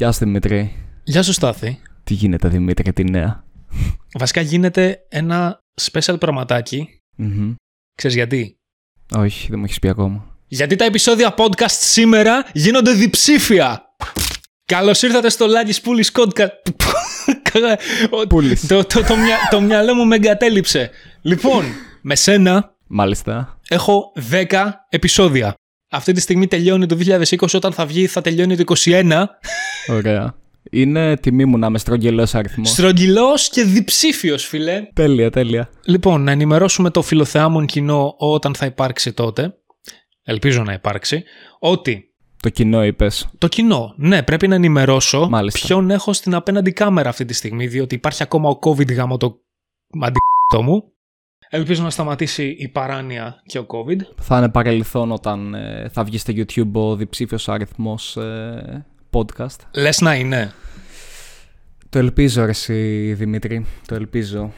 Γεια σου Δημήτρη. Γεια σου Στάθη. Τι γίνεται Δημήτρη, τι νέα; Βασικά γίνεται ένα special πραγματάκι. Μμμ. Ξέρεις γιατί; Όχι, δεν μου έχεις πει ακόμα. Γιατί τα επεισόδια podcast σήμερα γίνονται διψήφια. Καλώς ήρθατε στο Λάκης Πούλης Podcast. Ο- Πούλης. το, το, το, μυα- το μυαλό μου με εγκατέλειψε. Λοιπόν, με σένα Μάλιστα. έχω 10 επεισόδια. Αυτή τη στιγμή τελειώνει το 2020, όταν θα βγει θα τελειώνει το 21. Ωραία. Είναι τιμή μου να είμαι στρογγυλός αριθμός. Στρογγυλός και διψήφιος, φίλε. Τέλεια, τέλεια. Λοιπόν, να ενημερώσουμε το φιλοθεάμον κοινό όταν θα υπάρξει τότε. Ελπίζω να υπάρξει. Ότι Το κοινό είπες. το κοινό, ναι, πρέπει να ενημερώσω Μάλιστα. ποιον έχω στην απέναντι κάμερα αυτή τη στιγμή, διότι υπάρχει ακόμα ο COVID γάμο το αντί μου. Ελπίζω να σταματήσει η παράνοια και ο COVID. Θα είναι παρελθόν όταν ε, θα βγει στο YouTube ο διψήφιος αριθμός podcast. Λες να είναι. Το ελπίζω, ρε, εσύ, Δημήτρη. Το ελπίζω.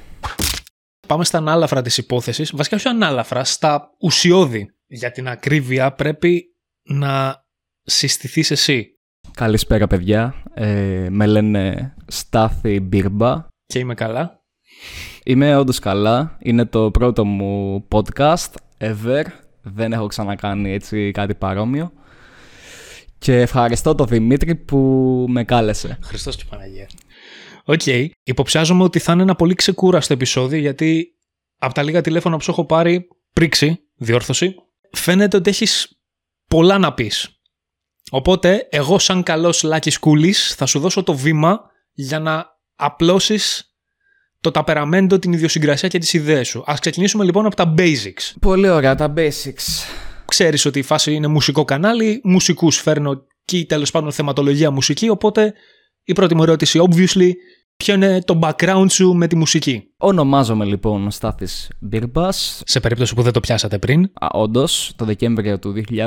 Πάμε στα ανάλαφρα της υπόθεσης. Βασικά όχι ανάλαφρα, στα ουσιώδη. Για την ακρίβεια πρέπει να συστηθείς εσύ. Καλησπέρα, παιδιά. Ε, με λένε Στάθη Μπίρμπα. Και είμαι καλά. Είμαι όντως καλά. Είναι το πρώτο μου podcast ever. Δεν έχω ξανακάνει έτσι κάτι παρόμοιο. Και ευχαριστώ τον Δημήτρη που με κάλεσε. Χριστός και Παναγία. Οκ. Υποψιάζομαι ότι θα είναι ένα πολύ ξεκούραστο επεισόδιο γιατί από τα λίγα τηλέφωνα που σου έχω πάρει πρήξει, διόρθωση, φαίνεται ότι έχεις πολλά να πεις. Οπότε εγώ σαν καλός Λάκης Κούλης θα σου δώσω το βήμα για να απλώσεις το ταπεραμέντο, την ιδιοσυγκρασία και τις ιδέες σου. Ας ξεκινήσουμε λοιπόν από τα basics. Πολύ ωραία τα basics. Ξέρεις ότι η φάση είναι μουσικό κανάλι, μουσικούς φέρνω και τέλος πάντων θεματολογία μουσική, οπότε η πρώτη μου ερώτηση, obviously, ποιο είναι το background σου με τη μουσική; Ονομάζομαι λοιπόν Στάθης Μπίρμπας. Σε περίπτωση που δεν το πιάσατε πριν. Α, όντως, το Δεκέμβριο του 2020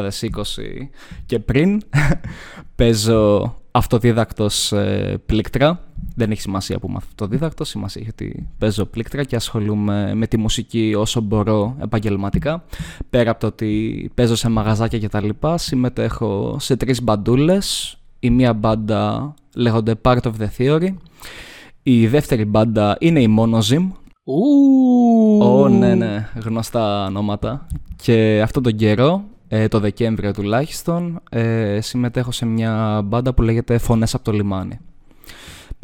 και πριν παίζω αυτοδίδακτος ε, πλήκτρα. Δεν έχει σημασία που είμαι αυτοδίδακτος, σημασία έχει ότι παίζω πλήκτρα και ασχολούμαι με τη μουσική όσο μπορώ επαγγελματικά. Πέρα από το ότι παίζω σε μαγαζάκια και τα λοιπά, συμμετέχω σε τρεις μπαντούλες. Η μία μπάντα λέγονται Part of the Theory. Η δεύτερη μπάντα είναι η Monozim, Ου. Ω, ναι, ναι, γνωστά ονόματα. Και αυτόν τον καιρό, ε, το Δεκέμβριο τουλάχιστον, ε, συμμετέχω σε μια μπάντα που λέγεται Φωνές από το λιμάνι.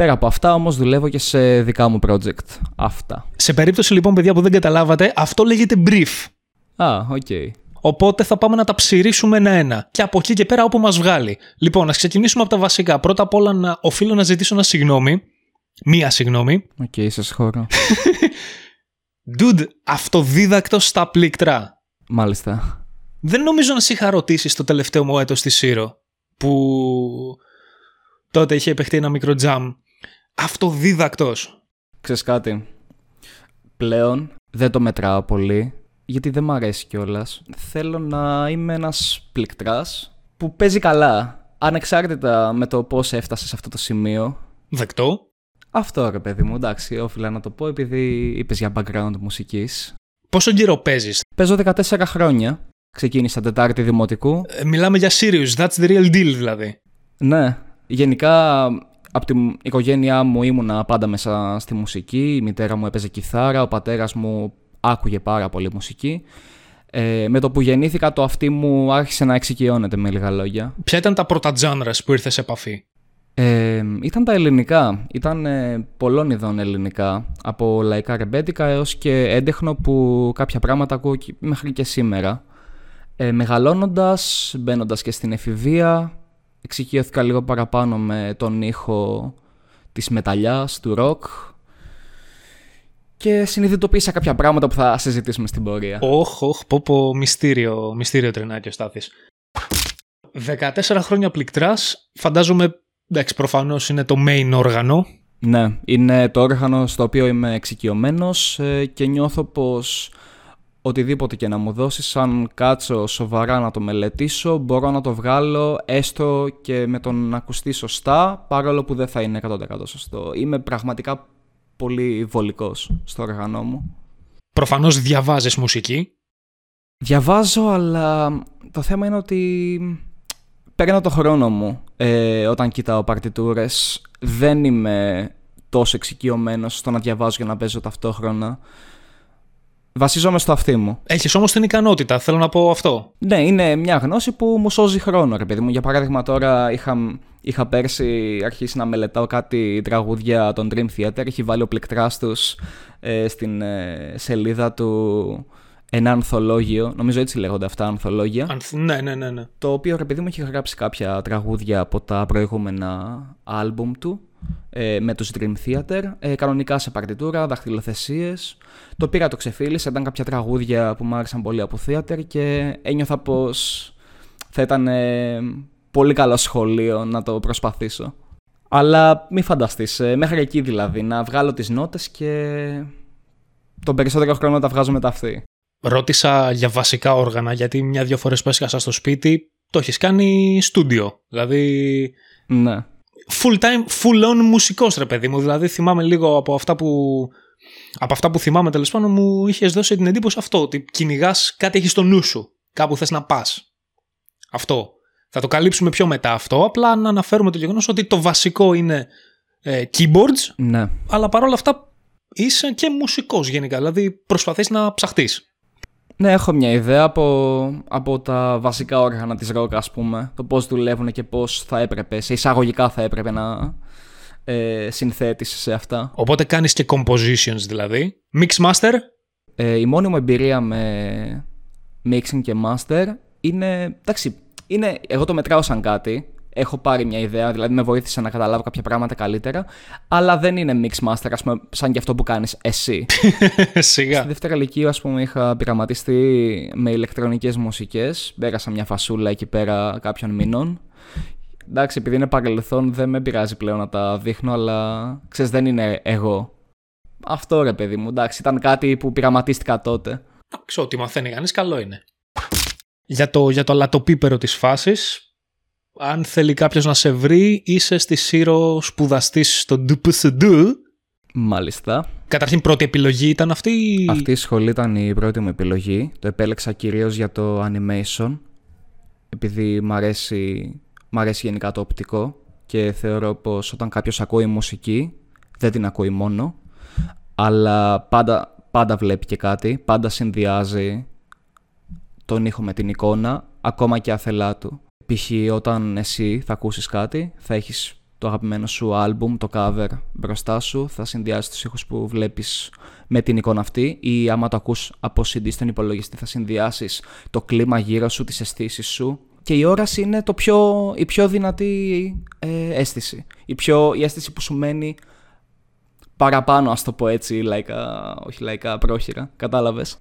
Πέρα από αυτά όμως δουλεύω και σε δικά μου project. Αυτά. Σε περίπτωση λοιπόν, παιδιά, που δεν καταλάβατε, αυτό λέγεται brief. Α, οκ. Οπότε θα πάμε να τα ψειρίσουμε ένα-ένα. Και από εκεί και πέρα όπου μας βγάλει. Λοιπόν, να ξεκινήσουμε από τα βασικά. Πρώτα απ' όλα να οφείλω να ζητήσω ένα συγγνώμη. Μία συγγνώμη. Οκ, είσαι χώρο. Dude, αυτοδίδακτος στα πλήκτρα. Μάλιστα. Δεν νομίζω να σε είχα ρωτήσει στο τελευταίο μου έτος στη Σύρο που τότε είχε επεχτεί ένα μικρό τζαμ. Αυτοδίδακτος. Ξέρεις κάτι. Πλέον δεν το μετράω πολύ, γιατί δεν μ' αρέσει κιόλας. Θέλω να είμαι ένας πληκτράς που παίζει καλά, ανεξάρτητα με το πώς έφτασε σε αυτό το σημείο. Δεκτό. Αυτό ρε παιδί μου, εντάξει, όφιλα να το πω επειδή είπες για background μουσικής. Πόσο καιρό παίζεις; Παίζω 14 χρόνια. Ξεκίνησα Τετάρτη Δημοτικού. Ε, μιλάμε για serious. That's the real deal δηλαδή. Ναι, γενικά από την οικογένειά μου ήμουνα πάντα μέσα στη μουσική. Η μητέρα μου έπαιζε κιθάρα, ο πατέρας μου άκουγε πάρα πολύ μουσική. Ε, με το που γεννήθηκα το αυτί μου άρχισε να εξοικειώνεται με λίγα λόγια. Ποια ήταν τα πρώτα genres που ήρθες σε επαφή; Ε, ήταν τα ελληνικά. Ήταν ε, πολλών ειδών ελληνικά. Από λαϊκά ρεμπέτικα έως και έντεχνο που κάποια πράγματα ακούω και- μέχρι και σήμερα. Ε, μεγαλώνοντας, μπαίνοντας και στην εφηβεία, εξοικειώθηκα λίγο παραπάνω με τον ήχο της μεταλλιάς, του ροκ και συνειδητοποίησα κάποια πράγματα που θα συζητήσουμε στην πορεία. Όχ, όχ, πω πω, μυστήριο, μυστήριο τρενάκι ο Στάθης. 14 χρόνια πληκτράς, φαντάζομαι, εντάξει, προφανώς είναι το main όργανο. Ναι, είναι το όργανο στο οποίο είμαι εξοικειωμένος ε, και νιώθω πως οτιδήποτε και να μου δώσεις, αν κάτσω σοβαρά να το μελετήσω, μπορώ να το βγάλω έστω και με τον να ακουστεί σωστά, παρόλο που δεν θα είναι 100% σωστό. Είμαι πραγματικά πολύ βολικός στο όργανό μου. Προφανώς διαβάζεις μουσική. Διαβάζω, αλλά το θέμα είναι ότι παίρνω το χρόνο μου ε, όταν κοιτάω παρτιτούρες. Δεν είμαι τόσο εξοικειωμένος στο να διαβάζω και να παίζω ταυτόχρονα. Βασίζομαι στο αυτί μου. Έχεις όμως την ικανότητα, θέλω να πω αυτό. Ναι, είναι μια γνώση που μου σώζει χρόνο, ρε παιδί μου. Για παράδειγμα, τώρα είχα, είχα πέρσι αρχίσει να μελετάω κάτι τραγούδια των Dream Theater. Έχει βάλει ο πληκτρά του ε, στην ε, σελίδα του ένα ανθολόγιο. Νομίζω έτσι λέγονται αυτά, ανθολόγια. Ναι, ναι, ναι, ναι. Το οποίο ρε παιδί μου έχει γράψει κάποια τραγούδια από τα προηγούμενα άλμπουμ του ε, με τους Dream Theater, ε, κανονικά σε παρτιτούρα, δαχτυλοθεσίες. Το πήρα το ξεφίλησα, ήταν κάποια τραγούδια που μου άρεσαν πολύ από Theater και ένιωθα πως θα ήταν ε, πολύ καλό σχολείο να το προσπαθήσω. Αλλά μη φανταστείς, ε, μέχρι εκεί δηλαδή, να βγάλω τις νότες και τον περισσότερο χρόνο τα βγάζω με τα αυτή. Ρώτησα για βασικά όργανα, γιατί μια-δυο φορές που έσκασα στο σπίτι, το έχεις κάνει στούντιο. Δηλαδή, Ναι. Full time, full on μουσικός ρε παιδί μου. Δηλαδή θυμάμαι λίγο από αυτά που, από αυτά που θυμάμαι τέλος πάντων μου είχες δώσει την εντύπωση αυτό, ότι κυνηγάς κάτι έχεις στο νου σου. Κάπου θες να πας. Αυτό. Θα το καλύψουμε πιο μετά αυτό. Απλά να αναφέρουμε το γεγονός ότι το βασικό είναι ε, keyboards, Ναι. αλλά παρόλα αυτά είσαι και μουσικός γενικά. Δηλαδή προσπαθείς να ψαχτείς. Ναι, έχω μια ιδέα από, από τα βασικά όργανα της rock, ας πούμε. Το πώς δουλεύουν και πώς θα έπρεπε, σε εισαγωγικά θα έπρεπε να ε, συνθέτεις σε αυτά. Οπότε κάνεις και compositions δηλαδή. Mix master; Ε, η μόνη μου εμπειρία με mixing και master είναι, εντάξει, είναι, εγώ το μετράω σαν κάτι. Έχω πάρει μια ιδέα, δηλαδή με βοήθησε να καταλάβω κάποια πράγματα καλύτερα, αλλά δεν είναι mix master, ας πούμε, σαν και αυτό που κάνεις εσύ. Σιγά. Στη δεύτερη ηλικία, ας πούμε, είχα πειραματιστεί με ηλεκτρονικές μουσικές. Πέρασα μια φασούλα εκεί πέρα κάποιων μηνών. Εντάξει, επειδή είναι παρελθόν, δεν με πειράζει πλέον να τα δείχνω, αλλά ξέρεις, δεν είναι εγώ. Αυτό ρε παιδί μου, εντάξει, ήταν κάτι που πειραματίστηκα τότε. Ξέρω ότι μαθαίνει κανείς, καλό είναι. Για το, για το αλατοπίπερο της φάσης, αν θέλει κάποιος να σε βρει, είσαι στη Σύρο σπουδαστής στο DPSD. Μάλιστα. Καταρχήν πρώτη επιλογή ήταν αυτή; ή- Αυτή η σχολή ήταν η πρώτη μου επιλογή. Το επέλεξα κυρίως για το animation, επειδή μ' αρέσει, μ' αρέσει γενικά το οπτικό και θεωρώ πως όταν κάποιος ακούει μουσική, δεν την ακούει μόνο, αλλά πάντα, πάντα βλέπει και κάτι, πάντα συνδυάζει τον ήχο με την εικόνα, ακόμα και αθελά του. Π.χ. όταν εσύ θα ακούσεις κάτι, θα έχεις το αγαπημένο σου άλμπουμ, το cover μπροστά σου, θα συνδυάσεις τους ήχους που βλέπεις με την εικόνα αυτή ή άμα το ακούς από CD στον υπολογιστή θα συνδυάσεις το κλίμα γύρω σου, τις αισθήσεις σου και η όραση είναι το πιο, η πιο δυνατή ε, αίσθηση. Η, πιο, η αίσθηση που σου μένει παραπάνω, ας το πω έτσι, λαϊκά, όχι λαϊκά, πρόχειρα. Κατάλαβες;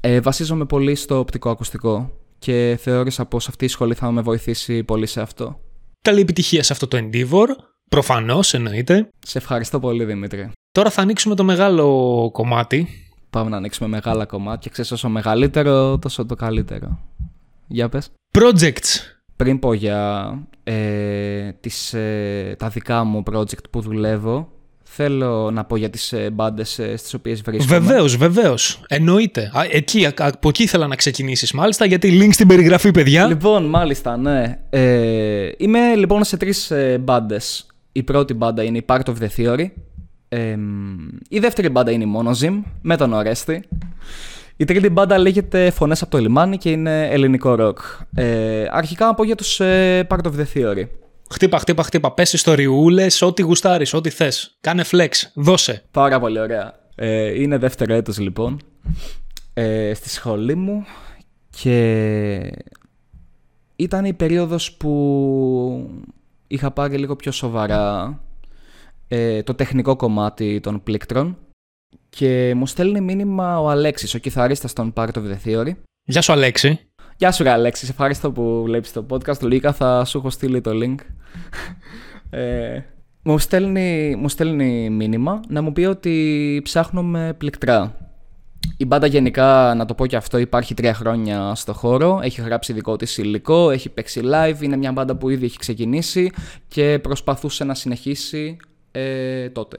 Ε, βασίζομαι πολύ στο οπτικό ακουστικό και θεώρησα πως αυτή η σχολή θα με βοηθήσει πολύ σε αυτό. Καλή επιτυχία σε αυτό το Endeavor. Προφανώς εννοείται. Σε ευχαριστώ πολύ Δημήτρη. Τώρα θα ανοίξουμε το μεγάλο κομμάτι. Πάμε να ανοίξουμε μεγάλα κομμάτια. Ξέρεις όσο μεγαλύτερο τόσο το καλύτερο. Για πες. Projects. Πριν πω για ε, τις, ε, τα δικά μου project που δουλεύω, θέλω να πω για τις ε, μπάντες ε, στις οποίες βρίσκομαι. Βεβαίως, βεβαίως. Εννοείται. Α, εκεί, α- από εκεί ήθελα να ξεκινήσεις, μάλιστα, γιατί link στην περιγραφή, παιδιά. Λοιπόν, μάλιστα, ναι. Ε, είμαι λοιπόν σε τρεις ε, μπάντες. Η πρώτη μπάντα είναι η Part of the Theory. Ε, η δεύτερη μπάντα είναι η Monozim, με τον Ορέστη. Η τρίτη μπάντα λέγεται Φωνές από το λιμάνι και είναι ελληνικό ροκ. Ε, αρχικά να πω για τους ε, Part of the Theory. Χτύπα, χτύπα, χτύπα. Πες ιστοριούλες, ό,τι γουστάρεις, ό,τι θες. Κάνε flex. Δώσε. Πάρα πολύ ωραία. Ε, είναι δεύτερο έτος λοιπόν ε, στη σχολή μου και ήταν η περίοδος που είχα πάρει λίγο πιο σοβαρά ε, το τεχνικό κομμάτι των πλήκτρων και μου στέλνει μήνυμα ο Αλέξης, ο κιθαρίστας των Part of the Theory. Γεια σου, Αλέξη. Γεια σου ρε Αλέξη, σε ευχαριστώ που βλέπεις το podcast. Λίκα θα σου έχω στείλει το link. Ε, μου, στέλνει, μου στέλνει μήνυμα να μου πει ότι ψάχνουμε πληκτρά. Η μπάντα γενικά, να το πω και αυτό, υπάρχει τρία χρόνια στο χώρο. Έχει γράψει δικό της υλικό, έχει παίξει live. Είναι μια μπάντα που ήδη έχει ξεκινήσει και προσπαθούσε να συνεχίσει ε, τότε.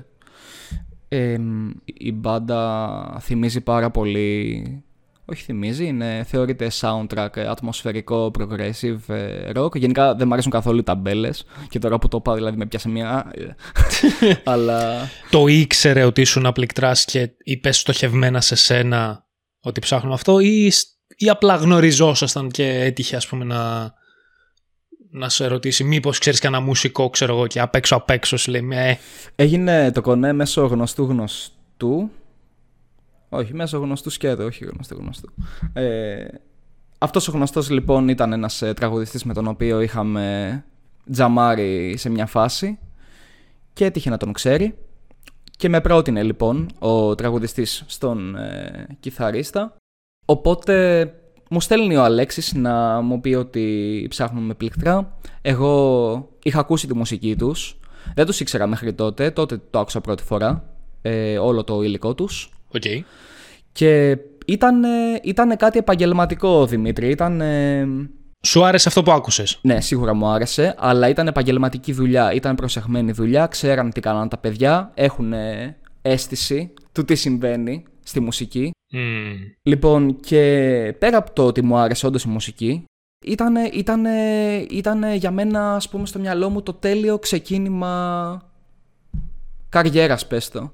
Ε, η μπάντα θυμίζει πάρα πολύ όχι θυμίζει, είναι, θεωρείται soundtrack, ατμοσφαιρικό, progressive ε, rock. Γενικά δεν μου αρέσουν καθόλου οι ταμπέλες και τώρα που το πάω δηλαδή με πιάσε μια... Αλλά... Το ήξερε ότι ήσουν απληκτράς και είπε στοχευμένα σε σένα ότι ψάχνουμε αυτό ή, ή απλά γνωριζόσασταν και έτυχε ας πούμε να, να σε ρωτήσει μήπως ξέρεις κανένα μουσικό ξέρω εγώ και απ' έξω απ' έξω σου λέει ε. Έγινε το κονέ μέσω γνωστού γνωστού όχι, μέσω γνωστού σκέτο, όχι γνωστού γνωστού. Ε, αυτός ο γνωστός λοιπόν ήταν ένας ε, τραγουδιστής με τον οποίο είχαμε τζαμάρει σε μια φάση και έτυχε να τον ξέρει. Και με πρότεινε λοιπόν ο τραγουδιστής στον ε, κιθαρίστα. Οπότε μου στέλνει ο Αλέξης να μου πει ότι ψάχνουμε πληκτρά. Εγώ είχα ακούσει τη μουσική τους. Δεν τους ήξερα μέχρι τότε, τότε το άκουσα πρώτη φορά ε, όλο το υλικό τους Okay. Και ήταν, ήταν κάτι επαγγελματικό, Δημήτρη. Ήταν, Σου άρεσε αυτό που άκουσες; Ναι, σίγουρα μου άρεσε, αλλά ήταν επαγγελματική δουλειά. Ήταν προσεχμένη δουλειά, ξέραν τι κάναν τα παιδιά, έχουν αίσθηση του τι συμβαίνει στη μουσική. Mm. Λοιπόν, και πέρα από το ότι μου άρεσε όντως η μουσική, ήταν, ήταν, ήταν για μένα, ας πούμε, στο μυαλό μου το τέλειο ξεκίνημα καριέρας, πες το.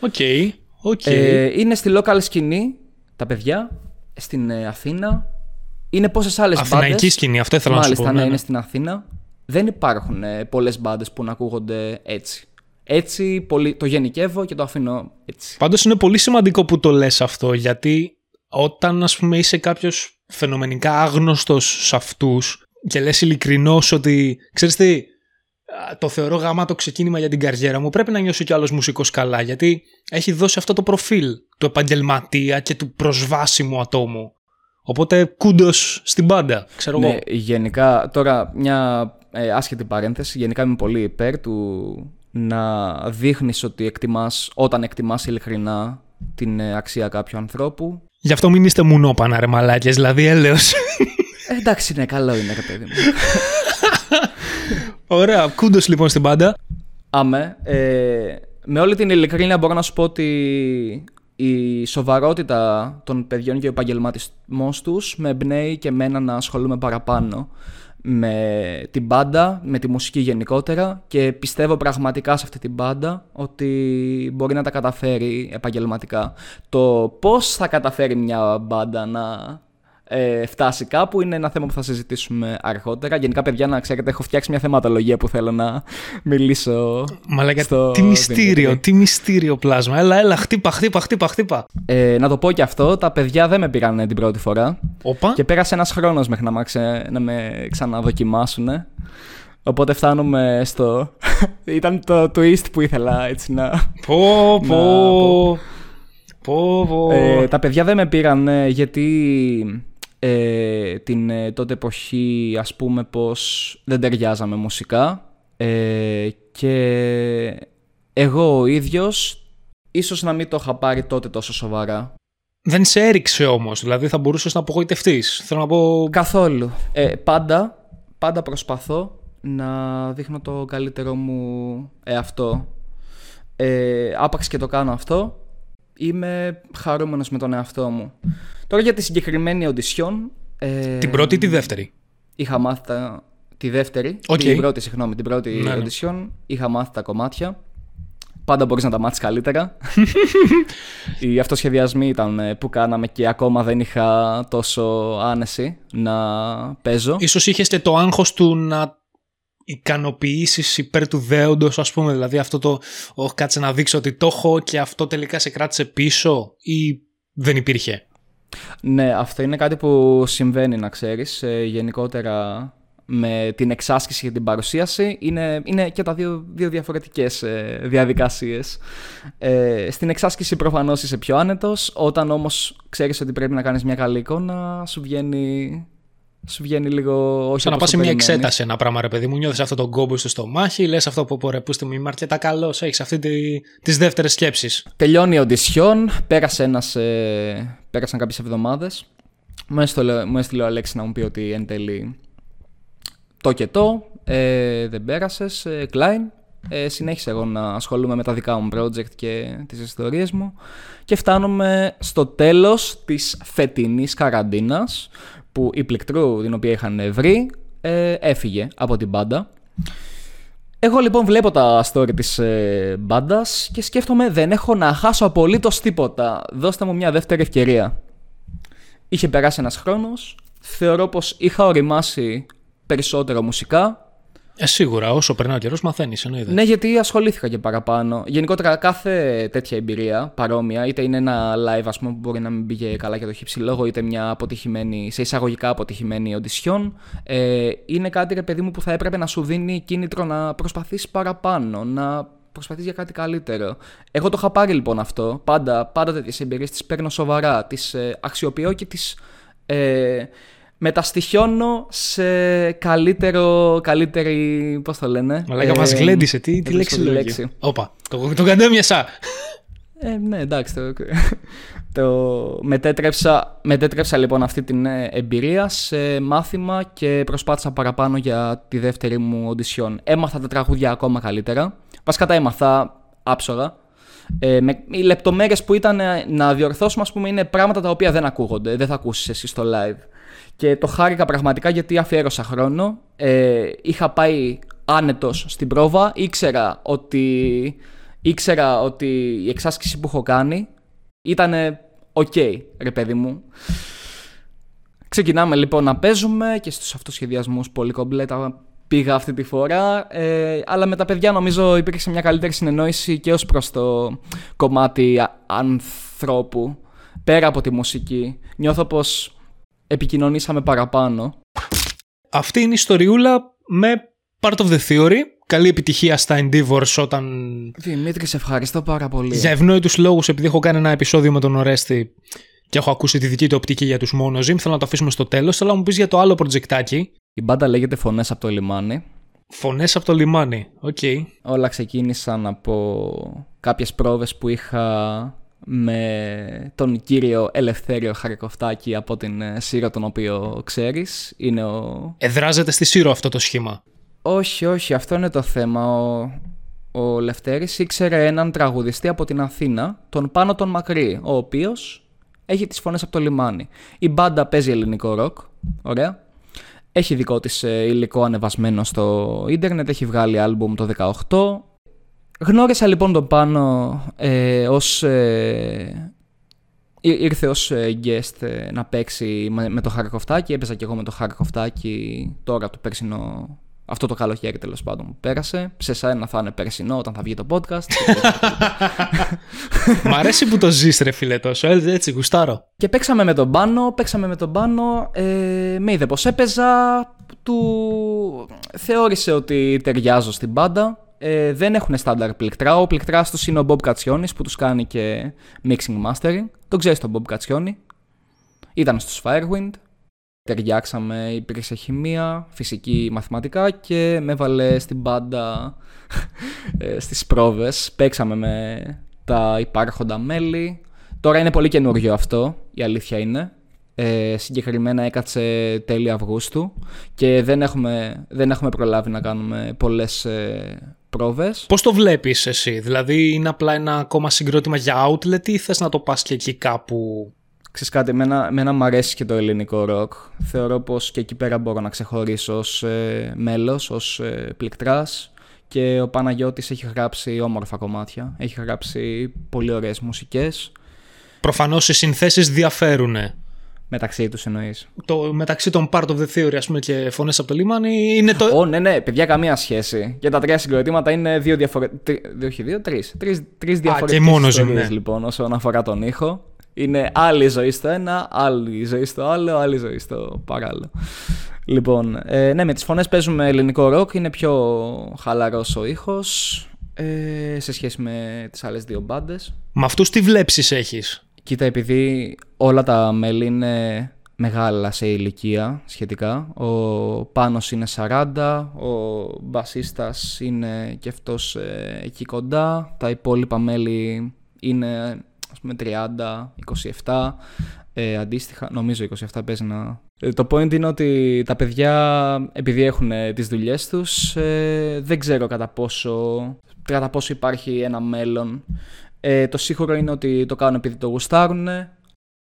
OK. Okay. Okay. Ε, είναι στη local σκηνή τα παιδιά, στην ε, Αθήνα. Είναι πόσες άλλες μπάντες. Αθηναϊκή σκηνή, αυτό ήθελα Μάλιστα, να σου πω. ναι, ναι, είναι στην Αθήνα. Δεν υπάρχουν ε, πολλές μπάντες που να ακούγονται έτσι. Έτσι, πολύ, το γενικεύω και το αφήνω έτσι. Πάντως είναι πολύ σημαντικό που το λες αυτό, γιατί όταν ας πούμε είσαι κάποιος φαινομενικά άγνωστος σε αυτούς και λες ειλικρινώς ότι ξέρεις τι, το θεωρώ γάμα το ξεκίνημα για την καριέρα μου, πρέπει να νιώσει κι άλλος μουσικός καλά, γιατί έχει δώσει αυτό το προφίλ του επαγγελματία και του προσβάσιμου ατόμου. Οπότε κούντος στην πάντα, ξέρω ναι, εγώ. Γενικά, τώρα μια ε, άσχετη παρένθεση, γενικά είμαι πολύ υπέρ του να δείχνεις ότι εκτιμάς, όταν εκτιμάς ειλικρινά την ε, αξία κάποιου ανθρώπου. Γι' αυτό μην είστε μουνόπανα ρε μαλάκες, δηλαδή έλεος. Ε, εντάξει, ναι, καλό είναι, ρε παιδί μου. Ωραία, κούντος λοιπόν στην πάντα. Αμέ. Ε, με όλη την ειλικρίνεια μπορώ να σου πω ότι η σοβαρότητα των παιδιών και ο επαγγελματισμός τους με εμπνέει και εμένα να ασχολούμαι παραπάνω με την μπάντα, με τη μουσική γενικότερα και πιστεύω πραγματικά σε αυτή την μπάντα ότι μπορεί να τα καταφέρει επαγγελματικά. Το πώς θα καταφέρει μια μπάντα να ε, φτάσει κάπου είναι ένα θέμα που θα συζητήσουμε αργότερα. Γενικά, παιδιά, να ξέρετε, έχω φτιάξει μια θεματολογία που θέλω να μιλήσω. Μαλάκα, στο τι μυστήριο, Δημήτρη. τι μυστήριο πλάσμα. Έλα, έλα, χτύπα, χτύπα, χτύπα, χτύπα. Ε, να το πω και αυτό, τα παιδιά δεν με πήραν την πρώτη φορά. Όπα. Και πέρασε ένας χρόνος μέχρι να, με ξε- να με ξαναδοκιμάσουν. Οπότε φτάνουμε στο. Ήταν το twist που ήθελα έτσι να. Πω, Να πω. Πω, πω. Ε, τα παιδιά δεν με πήραν ε, γιατί ε, την ε, τότε εποχή ας πούμε πως δεν ταιριάζαμε μουσικά ε, και εγώ ο ίδιος ίσως να μην το είχα πάρει τότε τόσο σοβαρά. Δεν σε έριξε όμως, δηλαδή θα μπορούσες να απογοητευτείς. Θέλω να πω... Καθόλου. Ε, πάντα, πάντα προσπαθώ να δείχνω το καλύτερό μου εαυτό. Ε, άπαξ και το κάνω αυτό, είμαι χαρούμενος με τον εαυτό μου. Τώρα για τη συγκεκριμένη οντισιόν... Ε, Την πρώτη ή τη δεύτερη; Είχα μάθει τα... τη δεύτερη, Οκ. την πρώτη, συγγνώμη, την πρώτη Ναι, ναι. audition. Είχα μάθει τα κομμάτια. Πάντα μπορείς να τα μάθεις καλύτερα. Οι αυτοσχεδιασμοί ήταν ε, που κάναμε και ακόμα δεν είχα τόσο άνεση να παίζω. Ίσως είχες και το άγχος του να ικανοποιήσεις υπέρ του δέοντος, ας πούμε. Δηλαδή αυτό το, όχι κάτσε να δείξω ότι το έχω και αυτό τελικά σε κράτησε πίσω ή δεν υπήρχε; Ναι, αυτό είναι κάτι που συμβαίνει να ξέρεις. Ε, γενικότερα με την εξάσκηση και την παρουσίαση είναι, είναι και τα δύο, δύο διαφορετικές ε, διαδικασίες. Ε, στην εξάσκηση προφανώς είσαι πιο άνετος, όταν όμως ξέρεις ότι πρέπει να κάνεις μια καλή εικόνα, σου βγαίνει, σου βγαίνει λίγο όχι Σαν να όπως πας σε το μια περιμένεις. εξέταση ένα πράγμα, ρε παιδί μου. Νιώθεις αυτό τον κόμπο στο στομάχι, λες αυτό που πω ρε πούστε μου, είμαι αρκετά καλός, έχεις αυτή τη, τις δεύτερες σκέψεις. Τελειώνει η οντισιόν, πέρασε ένας, ε, πέρασαν κάποιες εβδομάδες. Μου έστειλε, μου έστειλε ο Αλέξης να μου πει ότι εν τέλει το και το, ε, δεν πέρασες, ε, Klein. ε, συνέχισα εγώ να ασχολούμαι με τα δικά μου project και τις ιστορίες μου και φτάνουμε στο τέλος της φετινής καραντίνας που η πληκτρού την οποία είχαν βρει ε, έφυγε από την μπάντα. Εγώ λοιπόν βλέπω τα story της ε, μπάντας και σκέφτομαι δεν έχω να χάσω απολύτως τίποτα. Δώστε μου μια δεύτερη ευκαιρία. Είχε περάσει ένας χρόνος, θεωρώ πως είχα οριμάσει περισσότερο μουσικά, ε, σίγουρα, όσο περνάει ο καιρός, μαθαίνεις. Ναι, γιατί ασχολήθηκα και παραπάνω. Γενικότερα, κάθε τέτοια εμπειρία παρόμοια, είτε είναι ένα live ας πούμε, που μπορεί να μην πήγε καλά για το χύψη λόγο, είτε μια αποτυχημένη, σε εισαγωγικά αποτυχημένη οντισιόν, ε, είναι κάτι ρε παιδί μου που θα έπρεπε να σου δίνει κίνητρο να προσπαθήσει παραπάνω, να προσπαθείς για κάτι καλύτερο. Εγώ το είχα πάρει λοιπόν αυτό. Πάντα, πάντα τέτοιες εμπειρίες τις παίρνω σοβαρά, τις ε, αξιοποιώ και τις. Ε, μεταστοιχιώνω σε καλύτερο, καλύτερη, πώς το λένε. Μαλάκα ε, μας γλέντισε, τι, τι λέξη λέξη. Όπα, το, το κατέμοιασα. Ε, ναι, εντάξει. Το, το μετέτρεψα, μετέτρεψα λοιπόν αυτή την ε, εμπειρία σε μάθημα και προσπάθησα παραπάνω για τη δεύτερη μου οντισιόν. Έμαθα τα τραγούδια ακόμα καλύτερα. Βασικά τα έμαθα άψογα. Ε, με, οι λεπτομέρειες που ήταν να διορθώσουμε, ας πούμε, είναι πράγματα τα οποία δεν ακούγονται. Δεν θα ακούσεις εσύ στο live. Και το χάρηκα πραγματικά γιατί αφιέρωσα χρόνο. Ε, είχα πάει άνετος στην πρόβα. Ήξερα ότι, ήξερα ότι η εξάσκηση που έχω κάνει ήταν ok, ρε παιδί μου. Ξεκινάμε λοιπόν να παίζουμε και στους αυτοσχεδιασμούς πολύ κομπλέτα πήγα αυτή τη φορά. Ε, αλλά με τα παιδιά νομίζω υπήρξε μια καλύτερη συνεννόηση και ως προς το κομμάτι ανθρώπου. Πέρα από τη μουσική. Νιώθω πως επικοινωνήσαμε παραπάνω. Αυτή είναι η ιστοριούλα με Part of the Theory. Καλή επιτυχία στα endeavors όταν... Δημήτρη, σε ευχαριστώ πάρα πολύ. Για ευνόητους λόγους, επειδή έχω κάνει ένα επεισόδιο με τον Ορέστη και έχω ακούσει τη δική του οπτική για τους Monozyme, θέλω να το αφήσουμε στο τέλος. Θέλω να μου πεις για το άλλο προτζεκτάκι. Η μπάντα λέγεται Φωνές από το λιμάνι. Φωνές από το λιμάνι, OK. Okay. Όλα ξεκίνησαν από κάποιες πρόβες που είχα με τον κύριο Ελευθέριο Χαρικοφτάκη από την ε, Σύρο τον οποίο ξέρεις. Είναι ο... Εδράζεται στη Σύρο αυτό το σχήμα; Όχι, όχι, αυτό είναι το θέμα. Ο, ο Λευτέρης ήξερε έναν τραγουδιστή από την Αθήνα, τον Πάνο τον Μακρύ, ο οποίος έχει τις φωνές από το λιμάνι. Η μπάντα παίζει ελληνικό ροκ, ωραία. Έχει δικό της ε, υλικό ανεβασμένο στο ίντερνετ, έχει βγάλει άλμπουμ το 18, Γνώρισα λοιπόν τον Πάνο ε, ως... Ε, ήρθε ως ε, guest ε, να παίξει με, το Χαρκοφτάκι. Έπαιζα και εγώ με το Χαρκοφτάκι τώρα το περσινό... Αυτό το καλοκαίρι τέλος πάντων που πέρασε. Σε εσένα θα είναι περσινό όταν θα βγει το podcast. Μ' αρέσει που το ζεις ρε φίλε τόσο, έτσι γουστάρω. Και παίξαμε με τον Πάνο, παίξαμε με τον Πάνο, ε, με είδε πως έπαιζα, του θεώρησε ότι ταιριάζω στην μπάντα ε, δεν έχουν στάνταρ πληκτρά. Ο πληκτράς τους είναι ο Bob Κατσιόνη που τους κάνει και mixing mastering. Το ξέρεις τον Bob Κατσιόνη. Ήταν στους Firewind. Ταιριάξαμε, υπήρξε χημεία, φυσική, μαθηματικά και με έβαλε στην μπάντα ε, στις πρόβες. Παίξαμε με τα υπάρχοντα μέλη. Τώρα είναι πολύ καινούργιο αυτό, η αλήθεια είναι. Ε, συγκεκριμένα έκατσε τέλη Αυγούστου και δεν έχουμε, δεν έχουμε προλάβει να κάνουμε πολλές ε, πρόβες. Πώς το βλέπεις εσύ, δηλαδή είναι απλά ένα ακόμα συγκρότημα για outlet ή θες να το πας και εκεί κάπου... Ξέρεις κάτι, εμένα, εμένα μου αρέσει και το ελληνικό ροκ. Θεωρώ πως και εκεί πέρα μπορώ να ξεχωρίσω ως ε, μέλος, ως ε, πληκτράς. Και ο Παναγιώτης έχει γράψει όμορφα κομμάτια. Έχει γράψει πολύ ωραίες μουσικές. Προφανώς οι συνθέσεις διαφέρουν. Μεταξύ τους εννοείς. μεταξύ των part of the theory, ας πούμε, και φωνές από το λιμάνι είναι το. Ω, ναι, ναι, παιδιά, καμία σχέση. Και τα τρία συγκροτήματα είναι δύο διαφορετικά. Όχι δύο, τρεις. Τρεις διαφορετικές ιστορίες ναι. λοιπόν όσον αφορά τον ήχο. Είναι άλλη ζωή στο ένα, άλλη ζωή στο άλλο, άλλη ζωή στο παράλληλο. Λοιπόν, ε, ναι, με τις φωνές παίζουμε ελληνικό ροκ, είναι πιο χαλαρός ο ήχος ε, σε σχέση με τις άλλες δύο μπάντες. Με αυτούς τι βλέψεις έχεις; Κοίτα, επειδή όλα τα μέλη είναι μεγάλα σε ηλικία σχετικά. Ο Πάνος είναι 40, ο μπασίστας είναι και αυτός ε, εκεί κοντά. Τα υπόλοιπα μέλη είναι ας πούμε 30, 27. Ε, αντίστοιχα, νομίζω 27 παίζει να Ε, Το point είναι ότι τα παιδιά, επειδή έχουν ε, τις δουλειές τους, ε, δεν ξέρω κατά πόσο, κατά πόσο υπάρχει ένα μέλλον. Ε, το σίγουρο είναι ότι το κάνουν επειδή το γουστάρουν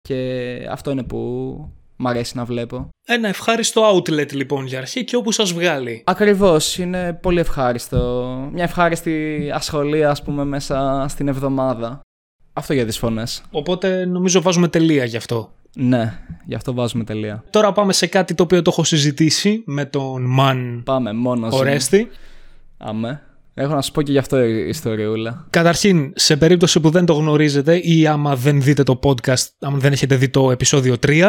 και αυτό είναι που μ' αρέσει να βλέπω. Ένα ευχάριστο outlet λοιπόν για αρχή και όπου σας βγάλει. Ακριβώς, είναι πολύ ευχάριστο. Μια ευχάριστη ασχολία, ας πούμε, μέσα στην εβδομάδα. Αυτό για τις φωνές. Οπότε νομίζω βάζουμε τελεία γι' αυτό. Ναι, γι' αυτό βάζουμε τελεία. Τώρα πάμε σε κάτι το οποίο το έχω συζητήσει με τον Μαν Πάμε, μόνος. Ορέστη. Αμέ. Έχω να σου πω και γι' αυτό η ιστοριούλα. Καταρχήν, σε περίπτωση που δεν το γνωρίζετε ή άμα δεν δείτε το podcast, άμα δεν έχετε δει το επεισόδιο 3,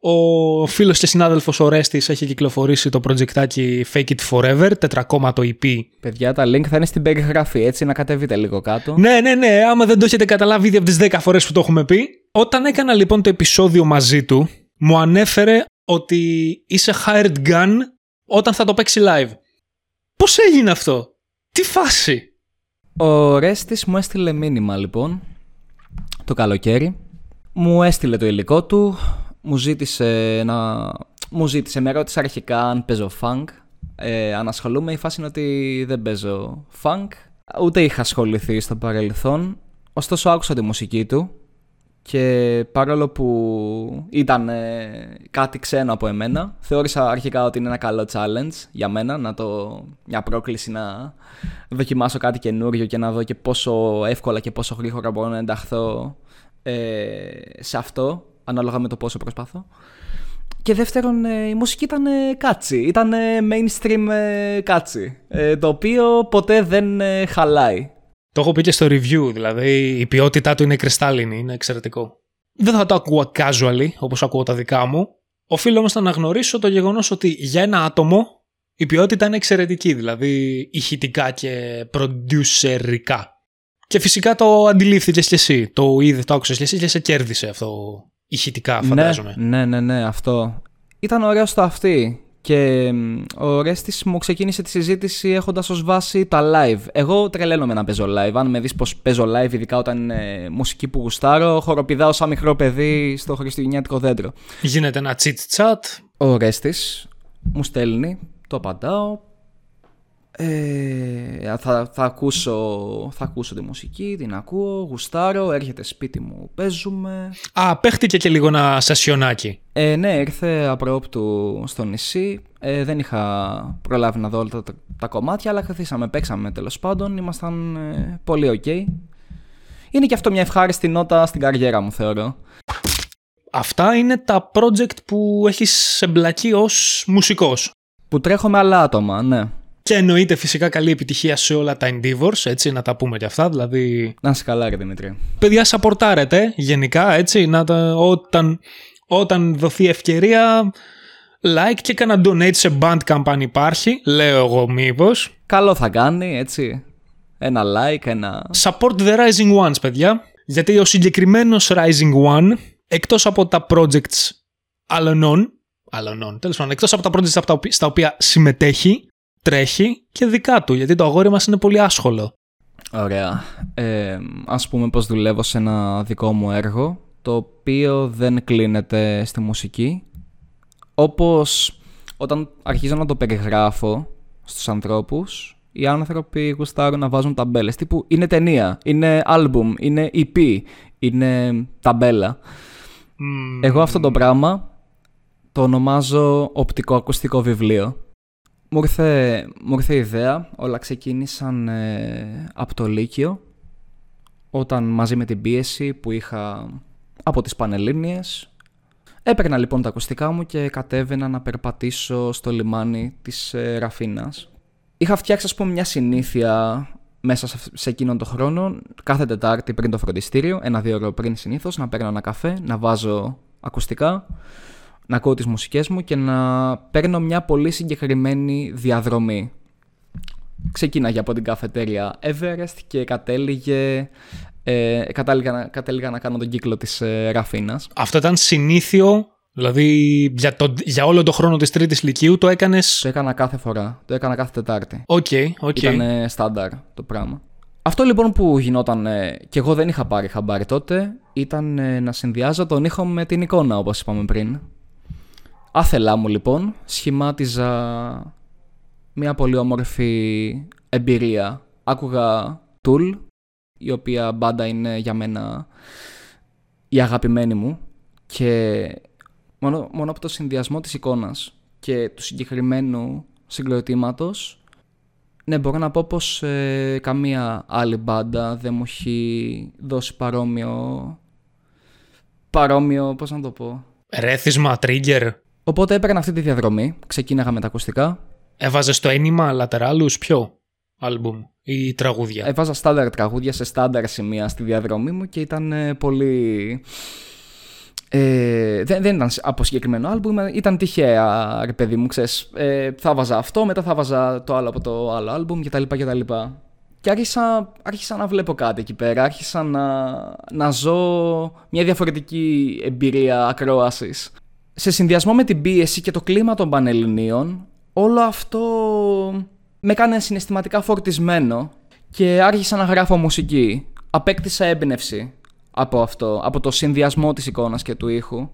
ο φίλος και συνάδελφος Ορέστης έχει κυκλοφορήσει το projectάκι Fake It Forever, τετρακόμματο EP. Παιδιά, τα link θα είναι στην περιγραφή, έτσι να κατεβείτε λίγο κάτω. Ναι, ναι, ναι, άμα δεν το έχετε καταλάβει ήδη από τις 10 φορές που το έχουμε πει. Όταν έκανα λοιπόν το επεισόδιο μαζί του, μου ανέφερε ότι είσαι hired gun όταν θα το παίξει live. Πώς έγινε αυτό; Τι φάση; Ο Ρέστης μου έστειλε μήνυμα λοιπόν το καλοκαίρι. Μου έστειλε το υλικό του, μου ζήτησε να... Μου ζήτησε, με ρώτησε αρχικά αν παίζω funk. Ε, αν ασχολούμαι, η φάση είναι ότι δεν παίζω funk. Ούτε είχα ασχοληθεί στο παρελθόν. Ωστόσο άκουσα τη μουσική του και παρόλο που ήταν ε, κάτι ξένο από εμένα, θεώρησα αρχικά ότι είναι ένα καλό challenge για μένα, να το, μια πρόκληση να δοκιμάσω κάτι καινούριο και να δω και πόσο εύκολα και πόσο γρήγορα μπορώ να ενταχθώ ε, σε αυτό, ανάλογα με το πόσο προσπαθώ. Και δεύτερον, ε, η μουσική ήταν ε, κάτσι, ήταν ε, mainstream ε, κάτσι, ε, το οποίο ποτέ δεν ε, χαλάει. Το έχω πει και στο review, δηλαδή η ποιότητά του είναι κρυστάλλινη, είναι εξαιρετικό. Δεν θα το ακούω casually, όπως ακούω τα δικά μου. Οφείλω όμως να αναγνωρίσω το γεγονός ότι για ένα άτομο η ποιότητα είναι εξαιρετική, δηλαδή ηχητικά και producerικά. Και φυσικά το αντιλήφθηκες κι εσύ, το είδε, το άκουσες κι εσύ και σε κέρδισε αυτό ηχητικά φαντάζομαι. Ναι, ναι, ναι, αυτό. Ήταν ωραίο στο αυτή. Και μ, ο Ρέστης μου ξεκίνησε τη συζήτηση έχοντας ως βάση τα live. Εγώ τρελαίνομαι να παίζω live. Αν με δεις πως παίζω live, ειδικά όταν είναι μουσική που γουστάρω, χοροπηδάω σαν μικρό παιδί στο χριστουγεννιάτικο δέντρο. Γίνεται ένα chit chat. Ο Ρέστης μου στέλνει, το απαντάω. Ε, θα, θα, ακούσω, θα ακούσω τη μουσική, την ακούω, γουστάρω, έρχεται σπίτι μου, παίζουμε. Α, παίχτηκε και λίγο ένα σασιονάκι. Ε, ναι, ήρθε απρόπτου στο νησί. Ε, δεν είχα προλάβει να δω όλα τα, τα κομμάτια, αλλά καθίσαμε, παίξαμε τέλος πάντων. Ήμασταν ε, πολύ ok. Είναι και αυτό μια ευχάριστη νότα στην καριέρα μου, θεωρώ. Αυτά είναι τα project που έχεις εμπλακεί ως μουσικός. Που τρέχω με άλλα άτομα, ναι. Και εννοείται φυσικά καλή επιτυχία σε όλα τα endeavors, έτσι, να τα πούμε και αυτά. Δηλαδή, Να είσαι καλά, ρε Δημήτρη. παιδιά, σαπορτάρετε γενικά, έτσι, να τα, όταν, όταν δοθεί ευκαιρία, like και κάνα donate σε Bandcamp αν υπάρχει, λέω εγώ μήπως. Καλό θα κάνει, έτσι. Ένα like, ένα. Support the Rising Ones, παιδιά, γιατί ο συγκεκριμένος Rising One, εκτός από τα projects αλωνών, αλωνών, τέλος πάντων, εκτός από τα projects στα οποία- στα οποία συμμετέχει, τρέχει και δικά του, γιατί το αγόρι μας είναι πολύ άσχολο. Ωραία. Ε, ας πούμε πως δουλεύω σε ένα δικό μου έργο, το οποίο δεν κλείνεται στη μουσική. Όπως όταν αρχίζω να το περιγράφω στους ανθρώπους, οι άνθρωποι γουστάρουν να βάζουν ταμπέλες. Τύπου είναι ταινία, είναι άλμπουμ, είναι EP, είναι ταμπέλα. Μμμ, Εγώ αυτό το πράγμα το ονομάζω οπτικοακουστικό βιβλίο. Μου ήρθε, μου ήρθε η ιδέα, όλα ξεκίνησαν ε, από το Λύκειο, όταν μαζί με την πίεση που είχα από τις Πανελλήνιες, έπαιρνα λοιπόν τα ακουστικά μου και κατέβαινα να περπατήσω στο λιμάνι της ε, Ραφίνας. Είχα φτιάξει ας πούμε μια συνήθεια μέσα σε, αυ- σε εκείνον τον χρόνο, κάθε Τετάρτη πριν το φροντιστήριο, ένα-δύο ώρο πριν συνήθως, να παίρνω ένα καφέ, να βάζω ακουστικά, να ακούω τις μουσικές μου και να παίρνω μια πολύ συγκεκριμένη διαδρομή. Ξεκίναγε από την καφετέρια Everest και κατέληγε, ε, κατάληγα, να- κατέληγα να κάνω τον κύκλο της ε, Ραφίνας. Αυτό ήταν συνήθιο, δηλαδή για, το, για όλο το χρόνο της τρίτης λυκείου το έκανες... Το έκανα κάθε φορά, το έκανα κάθε Τετάρτη. OK, OK. Ήταν στάνταρ το πράγμα. Αυτό λοιπόν που γινόταν ε, και εγώ δεν είχα πάρει χαμπάρι τότε ήταν ε, να συνδυάζω τον ήχο με την εικόνα όπως είπαμε πριν. Άθελά μου λοιπόν σχημάτιζα μια πολύ όμορφη εμπειρία. Άκουγα Tool, η οποία μπάντα είναι για μένα η αγαπημένη μου και μόνο, μόνο από το συνδυασμό της εικόνας και του συγκεκριμένου συγκροτήματος ναι, μπορώ να πω πως ε, καμία άλλη μπάντα δεν μου έχει δώσει παρόμοιο... Παρόμοιο, πώς να το πω... Ρέθισμα, trigger. Οπότε έπαιρνα αυτή τη διαδρομή, ξεκίναγα με τα ακουστικά. Έβαζες το ένιμα λατεράλους ποιο άλμπουμ ή τραγούδια; Έβαζα στάνταρ τραγούδια σε στάνταρ σημεία στη διαδρομή μου και ήταν ε, πολύ ε, δεν, δεν ήταν από συγκεκριμένο άλμπουμ, ήταν τυχαία, ρε παιδί μου, ξέρεις. Ε, θα βάζα αυτό, μετά θα βάζα το άλλο από το άλλο άλμπουμ κτλ. κτλ. Και άρχισα, άρχισα να βλέπω κάτι εκεί πέρα, άρχισα να, να ζω μια διαφορετική εμπειρία ακρόασης. Σε συνδυασμό με την πίεση και το κλίμα των Πανελληνίων, όλο αυτό με έκανε συναισθηματικά φορτισμένο και άρχισα να γράφω μουσική. Απέκτησα έμπνευση από αυτό, από το συνδυασμό της εικόνας και του ήχου.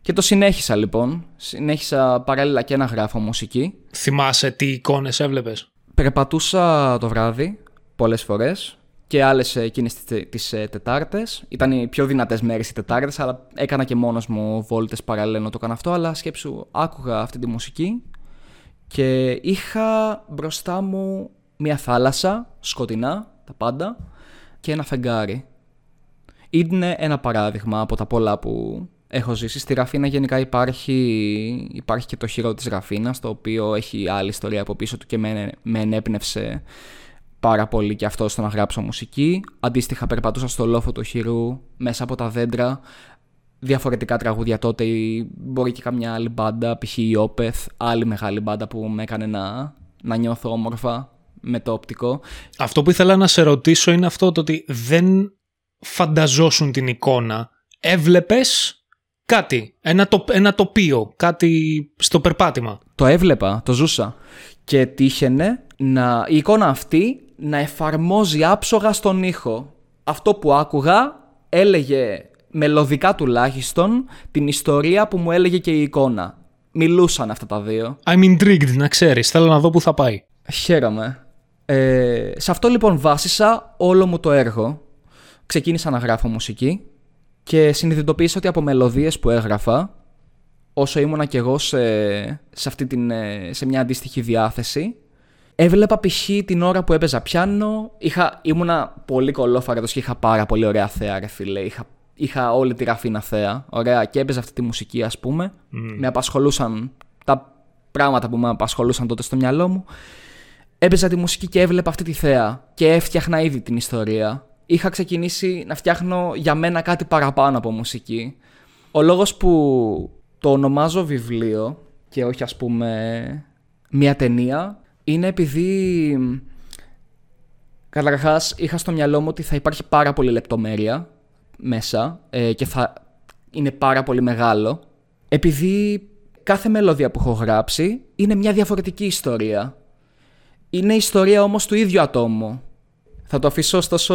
Και το συνέχισα λοιπόν. Συνέχισα παράλληλα και να γράφω μουσική. Θυμάσαι τι εικόνες έβλεπες; Περπατούσα το βράδυ πολλές φορές και άλλες εκείνες τις ε, Τετάρτες. Ήταν οι πιο δυνατές μέρες οι Τετάρτες, αλλά έκανα και μόνος μου βόλτες παράλληλα να το κάνω αυτό. Αλλά σκέψου, άκουγα αυτή τη μουσική και είχα μπροστά μου μια θάλασσα, σκοτεινά, τα πάντα, και ένα φεγγάρι είναι ένα παράδειγμα από τα πολλά που έχω ζήσει. Στη Ραφίνα γενικά υπάρχει, υπάρχει και το χειρό της Ραφίνας, το οποίο έχει άλλη ιστορία από πίσω του και με, με ενέπνευσε πάρα πολύ και αυτό στο να γράψω μουσική. Αντίστοιχα περπατούσα στο λόφο του χειρού μέσα από τα δέντρα, διαφορετικά τραγούδια τότε ή μπορεί και καμιά άλλη μπάντα, π.χ. η Όπεθ, άλλη μεγάλη μπάντα που με έκανε να, να νιώθω όμορφα με το οπτικό. Αυτό που ήθελα να σε ρωτήσω είναι αυτό το ότι δεν φανταζόσουν την εικόνα. Έβλεπες κάτι, ένα, το, ένα τοπίο, κάτι στο περπάτημα. Το έβλεπα, το ζούσα. Και τύχαινε να, η εικόνα αυτή να εφαρμόζει άψογα στον ήχο. Αυτό που άκουγα έλεγε μελωδικά τουλάχιστον την ιστορία που μου έλεγε και η εικόνα. Μιλούσαν αυτά τα δύο. I'm intrigued, να ξέρεις. Θέλω να δω που θα πάει. Χαίρομαι. Ε, σε αυτό λοιπόν βάσισα όλο μου το έργο ξεκίνησα να γράφω μουσική και συνειδητοποίησα ότι από μελωδίες που έγραφα, όσο ήμουνα κι εγώ σε, σε, αυτή την, ε, σε μια αντίστοιχη διάθεση, έβλεπα π.χ. την ώρα που έπαιζα πιάνο, είχα, ήμουνα πολύ κολόφαρετος και είχα πάρα πολύ ωραία θέα ρε φίλε, είχα, είχα όλη τη ραφίνα θέα, ωραία, και έπαιζα αυτή τη μουσική ας πούμε, με απασχολούσαν τα πράγματα που με απασχολούσαν τότε στο μυαλό μου, έπαιζα τη μουσική και έβλεπα αυτή τη θέα. Και έφτιαχνα ήδη την ιστορία. Είχα ξεκινήσει να φτιάχνω για μένα κάτι παραπάνω από μουσική. Ο λόγος που το ονομάζω βιβλίο και όχι ας πούμε μια ταινία είναι επειδή καταρχάς είχα στο μυαλό μου ότι θα υπάρχει πάρα πολύ λεπτομέρεια μέσα ε, και θα είναι πάρα πολύ μεγάλο επειδή κάθε μελωδία που έχω γράψει είναι μια διαφορετική ιστορία. Είναι ιστορία όμως του ίδιου ατόμου. Θα το αφήσω ωστόσο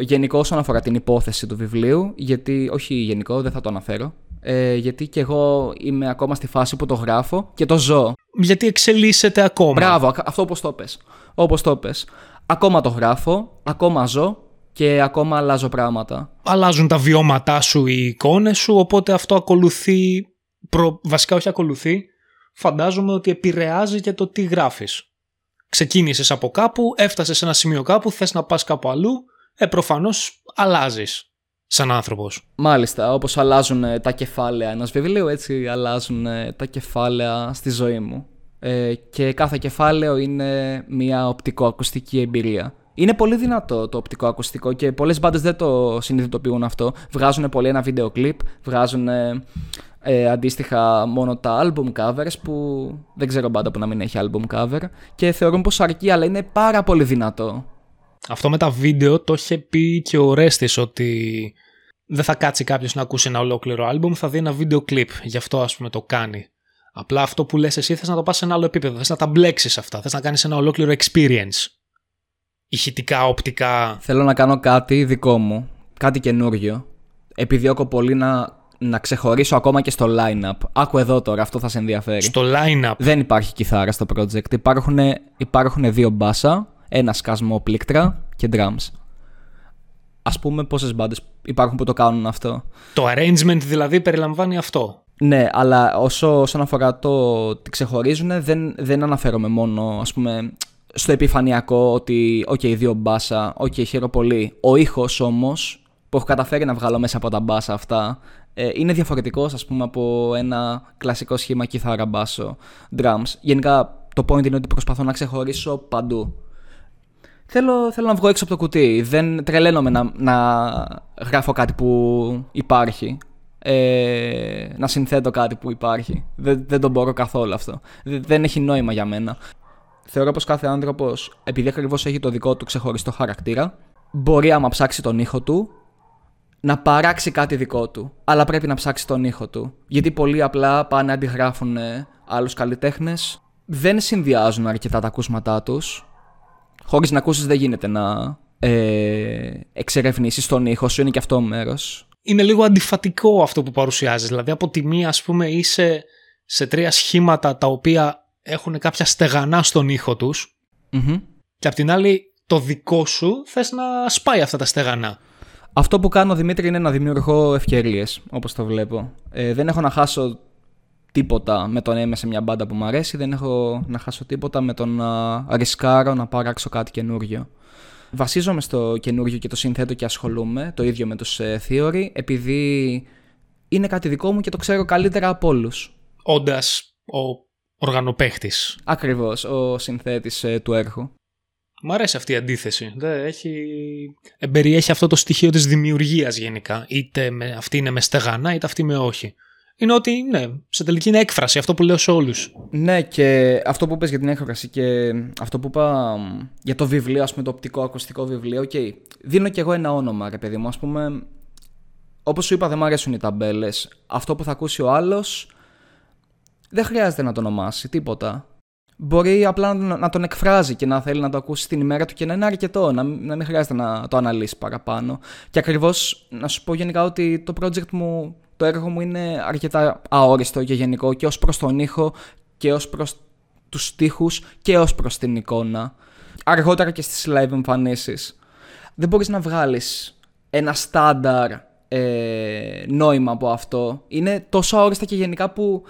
γενικό όσον αφορά την υπόθεση του βιβλίου, γιατί όχι γενικό, δεν θα το αναφέρω. Ε, γιατί και εγώ είμαι ακόμα στη φάση που το γράφω και το ζω. Γιατί εξελίσσεται ακόμα. Μπράβο, αυτό όπως το πες. Όπως το πες. Ακόμα το γράφω, ακόμα ζω και ακόμα αλλάζω πράγματα. Αλλάζουν τα βιώματά σου, οι εικόνες σου, οπότε αυτό ακολουθεί, προ... βασικά όχι ακολουθεί, φαντάζομαι ότι επηρεάζει και το τι γράφεις ξεκίνησες από κάπου, έφτασες σε ένα σημείο κάπου, θες να πας κάπου αλλού, ε, προφανώς αλλάζεις σαν άνθρωπος. Μάλιστα, όπως αλλάζουν ε, τα κεφάλαια ενός βιβλίου, έτσι αλλάζουν ε, τα κεφάλαια στη ζωή μου. Ε, και κάθε κεφάλαιο είναι μια οπτικοακουστική εμπειρία. Είναι πολύ δυνατό το οπτικοακουστικό και πολλές μπάντες δεν το συνειδητοποιούν αυτό. Βγάζουν πολύ ένα βίντεο κλιπ, βγάζουν ε, αντίστοιχα μόνο τα album covers που δεν ξέρω πάντα που να μην έχει album cover και θεωρούν πως αρκεί αλλά είναι πάρα πολύ δυνατό. Αυτό με τα βίντεο το είχε πει και ο Ρέστης ότι δεν θα κάτσει κάποιος να ακούσει ένα ολόκληρο album, θα δει ένα βίντεο κλιπ. Γι' αυτό ας πούμε το κάνει. Απλά αυτό που λες εσύ θες να το πας σε ένα άλλο επίπεδο, θες να τα μπλέξεις αυτά, θες να κάνεις ένα ολόκληρο experience. Ηχητικά, οπτικά. Θέλω να κάνω κάτι δικό μου, κάτι καινούριο. Επιδιώκω πολύ να να ξεχωρίσω ακόμα και στο line-up. Άκου εδώ τώρα, αυτό θα σε ενδιαφέρει. Στο line-up. Δεν υπάρχει κιθάρα στο project. Υπάρχουν, υπάρχουν δύο μπάσα, ένα σκασμό πλήκτρα και drums. Α πούμε, πόσες μπάντες υπάρχουν που το κάνουν αυτό. Το arrangement δηλαδή περιλαμβάνει αυτό. Ναι, αλλά όσο, όσον αφορά το τι ξεχωρίζουν, δεν, δεν αναφέρομαι μόνο ας πούμε, στο επιφανειακό ότι, ok, okay, δύο μπάσα, ok, okay, χαίρομαι πολύ. Ο ήχος όμως που έχω καταφέρει να βγάλω μέσα από τα μπάσα αυτά ε, είναι διαφορετικός, ας πούμε, από ένα κλασικό σχήμα κιθάρα, μπάσο, drums. Γενικά το point είναι ότι προσπαθώ να ξεχωρίσω παντού. Θέλω, θέλω να βγω έξω από το κουτί. Δεν τρελαίνομαι να, να γράφω κάτι που υπάρχει. Ε, να συνθέτω κάτι που υπάρχει. Δεν, δεν το μπορώ καθόλου αυτό. Δεν, δεν έχει νόημα για μένα. Θεωρώ πως κάθε άνθρωπος, επειδή ακριβώς έχει το δικό του ξεχωριστό χαρακτήρα, μπορεί άμα ψάξει τον ήχο του, να παράξει κάτι δικό του. Αλλά πρέπει να ψάξει τον ήχο του. Γιατί πολύ απλά πάνε αντιγράφουν άλλους καλλιτέχνες, δεν συνδυάζουν αρκετά τα ακούσματά τους Χωρί να ακούσεις, δεν γίνεται να ε, εξερευνήσεις τον ήχο σου, είναι και αυτό μέρος. Είναι λίγο αντιφατικό αυτό που παρουσιάζεις. Δηλαδή, από τη μία, ας πούμε, είσαι σε τρία σχήματα τα οποία έχουν κάποια στεγανά στον ήχο τους. Και απ' την άλλη, το δικό σου θες να σπάει αυτά τα στεγανά. Αυτό που κάνω, Δημήτρη, είναι να δημιουργώ ευκαιρίες, όπως το βλέπω. Ε, δεν έχω να χάσω τίποτα με το να είμαι σε μια μπάντα που μου αρέσει, δεν έχω να χάσω τίποτα με το να ρισκάρω να παράξω κάτι καινούριο. Βασίζομαι στο καινούριο και το συνθέτω και ασχολούμαι, το ίδιο με τους ε, Theory, επειδή είναι κάτι δικό μου και το ξέρω καλύτερα από όλους. Όντας ο οργανοπαίχτης. Ακριβώς, ο συνθέτης ε, του έργου. Μ' αρέσει αυτή η αντίθεση. Δεν έχει... Εμπεριέχει αυτό το στοιχείο της δημιουργίας γενικά. Είτε με... αυτή είναι με στεγανά, είτε αυτή με όχι είναι ότι ναι, σε τελική είναι έκφραση, αυτό που λέω σε όλους. Ναι, και αυτό που πες για την έκφραση και αυτό που είπα για το βιβλίο, ας πούμε, το οπτικό ακουστικό βιβλίο, okay, δίνω κι εγώ ένα όνομα, ρε παιδί μου. Α πούμε, όπως σου είπα, δεν μου αρέσουν οι ταμπέλες. Αυτό που θα ακούσει ο άλλος δεν χρειάζεται να το ονομάσει τίποτα. Μπορεί απλά να τον εκφράζει και να θέλει να το ακούσει την ημέρα του και να είναι αρκετό, να, να μην χρειάζεται να το αναλύσει παραπάνω. Και ακριβώς να σου πω γενικά ότι το project μου το έργο μου είναι αρκετά αόριστο και γενικό και ως προς τον ήχο και ως προς τους στίχους και ως προς την εικόνα. Αργότερα και στις live εμφανίσεις. Δεν μπορείς να βγάλεις ένα στάνταρ ε, νόημα από αυτό. Είναι τόσο αόριστα και γενικά που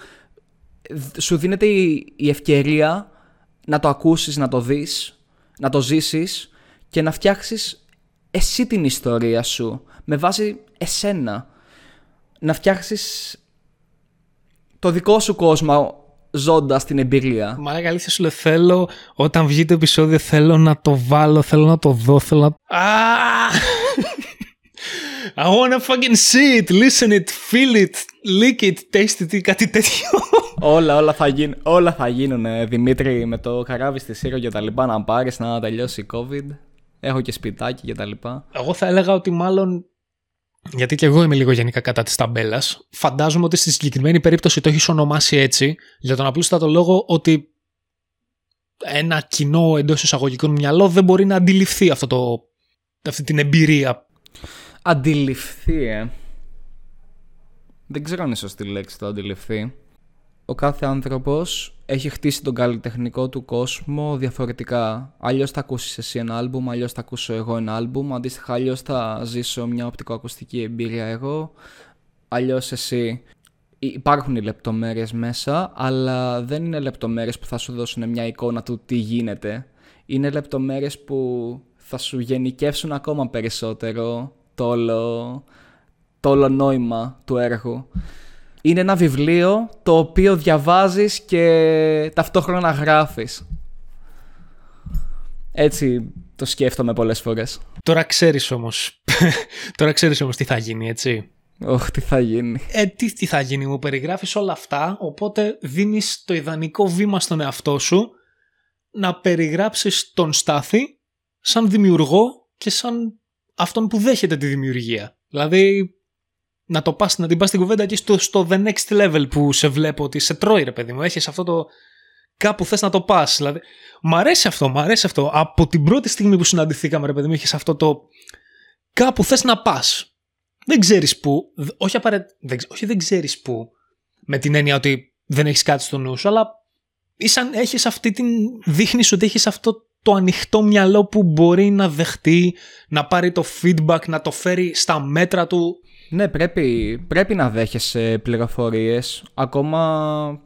σου δίνεται η, η ευκαιρία να το ακούσεις, να το δεις, να το ζήσεις και να φτιάξεις εσύ την ιστορία σου με βάση εσένα να φτιάξεις το δικό σου κόσμο ζώντας την εμπειρία. Μα αλήθεια σου λέω, θέλω όταν βγει το επεισόδιο, θέλω να το βάλω, θέλω να το δω, θέλω να. Ah! I wanna fucking see it, listen it, feel it, lick it, taste it, κάτι τέτοιο. όλα, όλα θα, γίν, όλα θα γίνουν, Δημήτρη, με το καράβι στη Σύρο και τα λοιπά, να πάρεις να τελειώσει η COVID. Έχω και σπιτάκι και τα λοιπά. Εγώ θα έλεγα ότι μάλλον γιατί και εγώ είμαι λίγο γενικά κατά της ταμπέλας. Φαντάζομαι ότι στη συγκεκριμένη περίπτωση το έχεις ονομάσει έτσι, για τον απλούστατο λόγο ότι ένα κοινό εντός εισαγωγικών μυαλό δεν μπορεί να αντιληφθεί αυτό το, αυτή την εμπειρία. Αντιληφθεί, ε. Δεν ξέρω αν είναι σωστή λέξη το αντιληφθεί ο κάθε άνθρωπος έχει χτίσει τον καλλιτεχνικό του κόσμο διαφορετικά. Αλλιώς θα ακούσεις εσύ ένα άλμπουμ, αλλιώς θα ακούσω εγώ ένα άλμπουμ, αντίστοιχα αλλιώς θα ζήσω μια οπτικοακουστική εμπειρία εγώ, αλλιώς εσύ. Υπάρχουν οι λεπτομέρειες μέσα, αλλά δεν είναι λεπτομέρειες που θα σου δώσουν μια εικόνα του τι γίνεται. Είναι λεπτομέρειες που θα σου γενικεύσουν ακόμα περισσότερο το όλο, το όλο νόημα του έργου είναι ένα βιβλίο το οποίο διαβάζεις και ταυτόχρονα γράφεις. Έτσι το σκέφτομαι πολλές φορές. Τώρα ξέρεις όμως, τώρα ξέρεις όμως τι θα γίνει, έτσι. Όχι, τι θα γίνει. Ε, τι, τι θα γίνει, μου περιγράφεις όλα αυτά, οπότε δίνεις το ιδανικό βήμα στον εαυτό σου να περιγράψεις τον Στάθη σαν δημιουργό και σαν αυτόν που δέχεται τη δημιουργία. Δηλαδή, να, το πας, να την πας στην κουβέντα και στο, στο the next level που σε βλέπω ότι σε τρώει ρε παιδί μου. Έχεις αυτό το κάπου θες να το πας. Δηλαδή, μ' αρέσει αυτό, μ' αρέσει αυτό. Από την πρώτη στιγμή που συναντηθήκαμε ρε παιδί μου έχεις αυτό το κάπου θες να πας. δεν ξέρεις που, όχι, απαραίτητα, δεν, όχι δεν ξέρεις που, με την έννοια ότι δεν έχεις κάτι στο νου σου, αλλά ήσαν, έχεις αυτή την, δείχνεις ότι έχεις αυτό το ανοιχτό μυαλό που μπορεί να δεχτεί, να πάρει το feedback, να το φέρει στα μέτρα του. Ναι, πρέπει, πρέπει να δέχεσαι πληροφορίες. Ακόμα,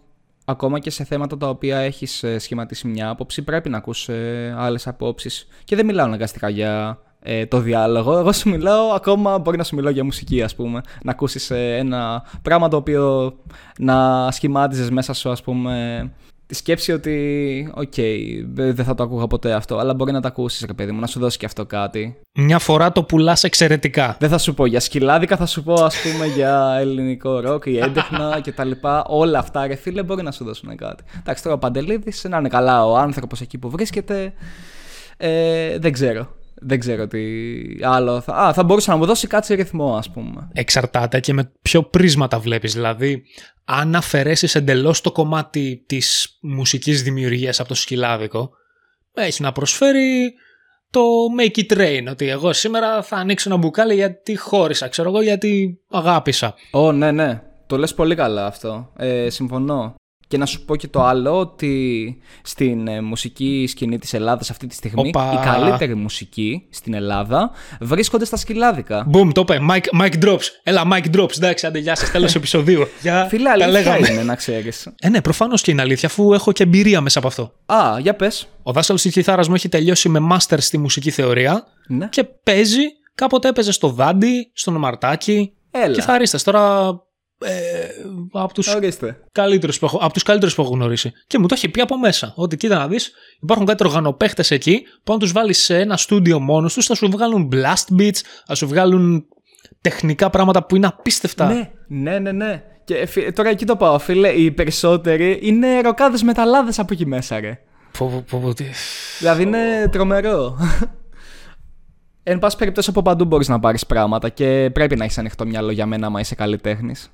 ακόμα και σε θέματα τα οποία έχεις ε, σχηματίσει μια άποψη, πρέπει να ακούς ε, άλλες απόψεις. Και δεν μιλάω αναγκαστικά για ε, το διάλογο. Εγώ σου μιλάω, ακόμα μπορεί να σου μιλάω για μουσική, ας πούμε. Να ακούσεις ένα πράγμα το οποίο να σχημάτιζες μέσα σου, ας πούμε, τη σκέψη ότι, οκ, δεν θα το ακούγα ποτέ αυτό, αλλά μπορεί να το ακούσεις, ρε παιδί μου, να σου δώσει και αυτό κάτι. Μια φορά το πουλάς εξαιρετικά. Δεν θα σου πω για σκυλάδικα, θα σου πω, ας πούμε, για ελληνικό ροκ ή έντεχνα κτλ. Όλα αυτά, ρε φίλε, μπορεί να σου δώσουν κάτι. Εντάξει, τώρα ο Παντελίδης, να είναι καλά ο άνθρωπος εκεί που βρίσκεται. Ε, δεν ξέρω. Δεν ξέρω τι άλλο. Θα... Α, θα μπορούσε να μου δώσει κάτι ρυθμό, ας πούμε. Εξαρτάται και με ποιο πρίσμα τα βλέπεις. Δηλαδή, αν αφαιρέσεις εντελώς το κομμάτι της μουσικής δημιουργίας από το σκυλάδικο, έχει να προσφέρει το make it rain. Ότι εγώ σήμερα θα ανοίξω ένα μπουκάλι γιατί χώρισα, ξέρω εγώ, γιατί αγάπησα. Ω, ναι, ναι. Το λες πολύ καλά αυτό. Ε, συμφωνώ. Και να σου πω και το άλλο ότι στην ε, μουσική σκηνή της Ελλάδας αυτή τη στιγμή Οπα. η καλύτερη μουσική στην Ελλάδα βρίσκονται στα σκυλάδικα. Boom, το είπε. Mike, Mike Drops. Έλα, Mike Drops. Εντάξει, άντε, γεια σας, τέλος επεισοδίου. Για, Φίλε, τα αλήθεια λέγαμε. είναι να ξέρεις. Ε, ναι, προφανώς και είναι αλήθεια, αφού έχω και εμπειρία μέσα από αυτό. Α, για πες. Ο δάσκαλος της κιθάρας μου έχει τελειώσει με μάστερ στη μουσική θεωρία Ναι. και παίζει, κάποτε έπαιζε στο Δάντι, στον Μαρτάκι. Έλα. Κιθαρίστας. Τώρα ε, από τους Ορίστε. καλύτερους που έχω, από τους καλύτερους που έχω γνωρίσει. Και μου το έχει πει από μέσα. Ότι κοίτα να δεις, υπάρχουν κάτι οργανοπαίχτες εκεί που αν τους βάλεις σε ένα στούντιο μόνος τους θα σου βγάλουν blast beats, θα σου βγάλουν τεχνικά πράγματα που είναι απίστευτα. Ναι, ναι, ναι, ναι. Και φι- τώρα εκεί το πάω, φίλε. Οι περισσότεροι είναι ροκάδες μεταλλάδες από εκεί μέσα, ρε. Πω, πω, πω, πω, τι- Δηλαδή είναι τρομερό. Εν πάση περιπτώσει από παντού μπορείς να πάρεις πράγματα και πρέπει να έχεις ανοιχτό μυαλό για μένα, άμα είσαι καλλιτέχνης.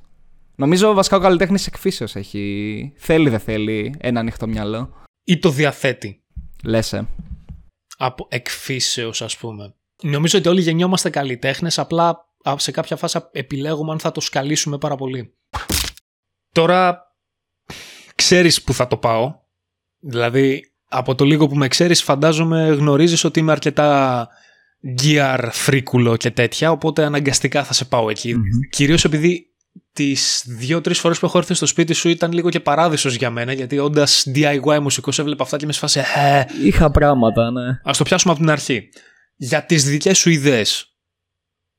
Νομίζω βασικά ο καλλιτέχνης εκφύσεως έχει. Θέλει, δεν θέλει ένα ανοιχτό μυαλό. Ή το διαθέτει. Λέσαι. από εκφύσεως ας πούμε. Νομίζω ότι όλοι γεννιόμαστε καλλιτέχνες, απλά α, σε κάποια φάση επιλέγουμε αν θα το σκαλίσουμε πάρα πολύ. Τώρα ξέρεις που θα το πάω. Δηλαδή από το λίγο που με ξέρεις φαντάζομαι γνωρίζεις ότι είμαι αρκετά gear φρίκουλο και τέτοια, οπότε αναγκαστικά θα σε πάω εκεί. Κυρίως επειδή τις δύο-τρεις φορές που έχω έρθει στο σπίτι σου ήταν λίγο και παράδεισος για μένα, γιατί όντας DIY μουσικός έβλεπα αυτά και με σφάσε «Ε, Είχα πράγματα, ναι. Ας το πιάσουμε από την αρχή. Για τις δικές σου ιδέες,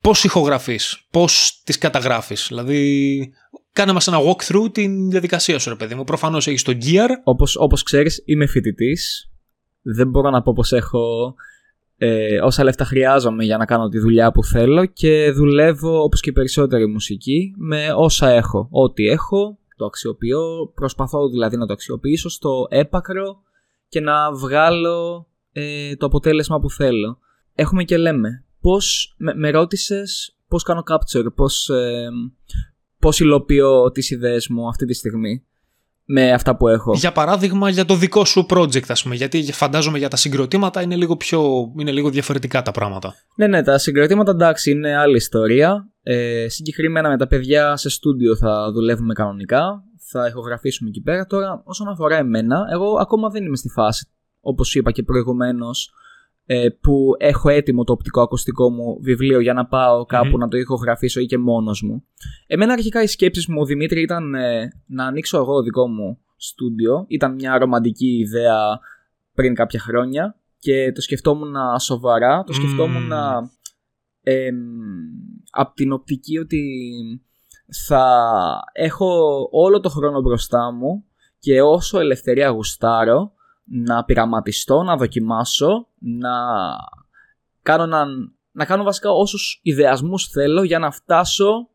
πώς ηχογραφείς, πώς τις καταγράφεις. Δηλαδή, κάνε μας ένα walkthrough την διαδικασία σου, ρε παιδί μου. Προφανώς έχεις το gear. Όπως, όπως ξέρεις είμαι φοιτητής. Δεν μπορώ να πω πως έχω ε, όσα λεφτά χρειάζομαι για να κάνω τη δουλειά που θέλω και δουλεύω όπως και οι περισσότεροι μουσικοί με όσα έχω. Ό,τι έχω το αξιοποιώ, προσπαθώ δηλαδή να το αξιοποιήσω στο έπακρο και να βγάλω ε, το αποτέλεσμα που θέλω. Έχουμε και λέμε, πώς, με, με ρώτησες πώς κάνω capture, πώς, ε, πώς υλοποιώ τις ιδέες μου αυτή τη στιγμή με αυτά που έχω. Για παράδειγμα, για το δικό σου project, ας πούμε. Γιατί φαντάζομαι για τα συγκροτήματα είναι λίγο, πιο, είναι λίγο διαφορετικά τα πράγματα. Ναι, ναι, τα συγκροτήματα εντάξει είναι άλλη ιστορία. Ε, συγκεκριμένα με τα παιδιά σε στούντιο θα δουλεύουμε κανονικά. Θα ηχογραφήσουμε εκεί πέρα. Τώρα, όσον αφορά εμένα, εγώ ακόμα δεν είμαι στη φάση, όπως είπα και προηγουμένως, ε, που έχω έτοιμο το οπτικό ακουστικό μου βιβλίο για να πάω κάπου Μμμ. να το ηχογραφήσω ή και μόνος μου. Εμένα αρχικά οι σκέψεις μου, ο Δημήτρη, ήταν ε, να ανοίξω εγώ δικό μου στούντιο. Ήταν μια ρομαντική ιδέα πριν κάποια χρόνια και το σκεφτόμουν σοβαρά. Το σκεφτόμουν Μμμ. εμ, από την οπτική ότι θα έχω όλο το χρόνο μπροστά μου και όσο ελευθερία γουστάρω να πειραματιστώ, να δοκιμάσω, να κάνω, έναν- να κάνω βασικά όσους ιδεασμούς θέλω για να φτάσω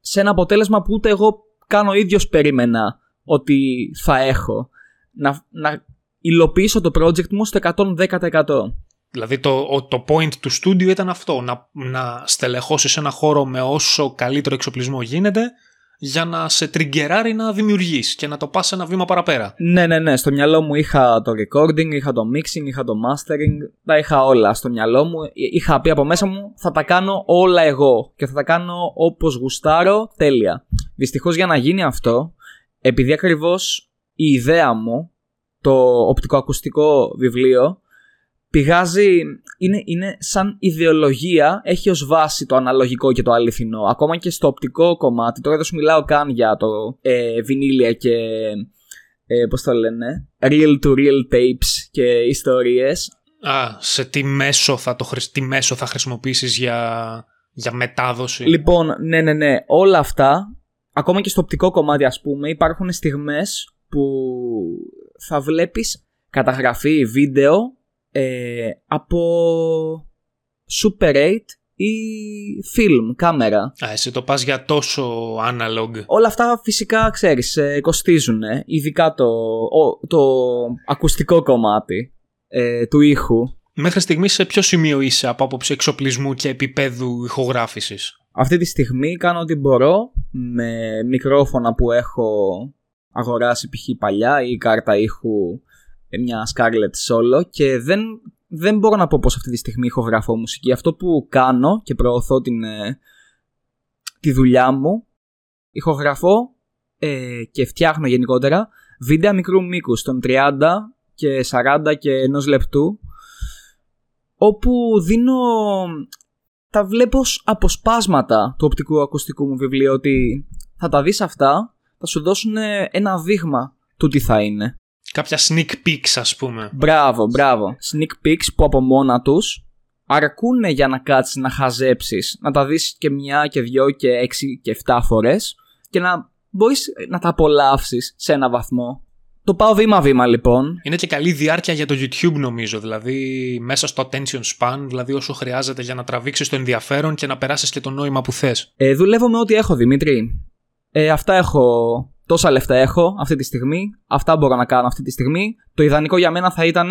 σε ένα αποτέλεσμα που ούτε εγώ κάνω ίδιος περίμενα ότι θα έχω. Να, να υλοποιήσω το project μου στο 110%. Δηλαδή το, ο- το point του στούντιο ήταν αυτό, να, να στελεχώσεις ένα χώρο με όσο καλύτερο εξοπλισμό γίνεται για να σε τριγκεράρει να δημιουργείς και να το πας ένα βήμα παραπέρα. Ναι, ναι, ναι. Στο μυαλό μου είχα το recording, είχα το mixing, είχα το mastering. Τα είχα όλα στο μυαλό μου. Είχα πει από μέσα μου θα τα κάνω όλα εγώ και θα τα κάνω όπως γουστάρω τέλεια. Δυστυχώς για να γίνει αυτό, επειδή ακριβώς η ιδέα μου, το οπτικοακουστικό βιβλίο, πηγάζει, είναι, είναι σαν ιδεολογία, έχει ως βάση το αναλογικό και το αληθινό. Ακόμα και στο οπτικό κομμάτι, τώρα δεν σου μιλάω καν για το ε, βινίλια και ε, πώς το λένε, real to real tapes και ιστορίες. Α, σε τι μέσο θα, το, τι μέσο θα χρησιμοποιήσεις για, για μετάδοση; Λοιπόν, ναι, ναι, ναι, όλα αυτά, ακόμα και στο οπτικό κομμάτι ας πούμε, υπάρχουν στιγμές που θα βλέπεις καταγραφή βίντεο ε, από Super 8 ή film, κάμερα. Α, εσύ το πας για τόσο analog. Όλα αυτά φυσικά ξέρεις, ε, κοστίζουν, ειδικά το, το ακουστικό κομμάτι ε, του ήχου. Μέχρι στιγμής σε ποιο σημείο είσαι από άποψη εξοπλισμού και επίπεδου ηχογράφησης; Αυτή τη στιγμή κάνω ό,τι μπορώ με μικρόφωνα που έχω αγοράσει π.χ. παλιά ή κάρτα ήχου μια Scarlett Solo και δεν, δεν μπορώ να πω πως αυτή τη στιγμή ηχογραφώ μουσική. Αυτό που κάνω και προωθώ την, ε, τη δουλειά μου, ηχογραφώ ε, και φτιάχνω γενικότερα βίντεο μικρού μήκους των 30 και 40 και ενός λεπτού όπου δίνω τα βλέπω ως αποσπάσματα του οπτικού ακουστικού μου βιβλίου ότι θα τα δεις αυτά, θα σου δώσουν ένα δείγμα του τι θα είναι. Κάποια sneak peeks ας πούμε. Μπράβο, μπράβο. Sneak peeks που από μόνα τους αρκούν για να κάτσεις να χαζέψεις, να τα δεις και μια και δυο και έξι και εφτά φορές και να μπορείς να τα απολαύσεις σε ένα βαθμό. Το πάω βήμα-βήμα λοιπόν. Είναι και καλή διάρκεια για το YouTube νομίζω, δηλαδή μέσα στο attention span, δηλαδή όσο χρειάζεται για να τραβήξεις το ενδιαφέρον και να περάσεις και το νόημα που θες. Ε, δουλεύω με ό,τι έχω Δημήτρη. Ε, αυτά έχω τόσα λεφτά έχω αυτή τη στιγμή, αυτά μπορώ να κάνω αυτή τη στιγμή. Το ιδανικό για μένα θα ήταν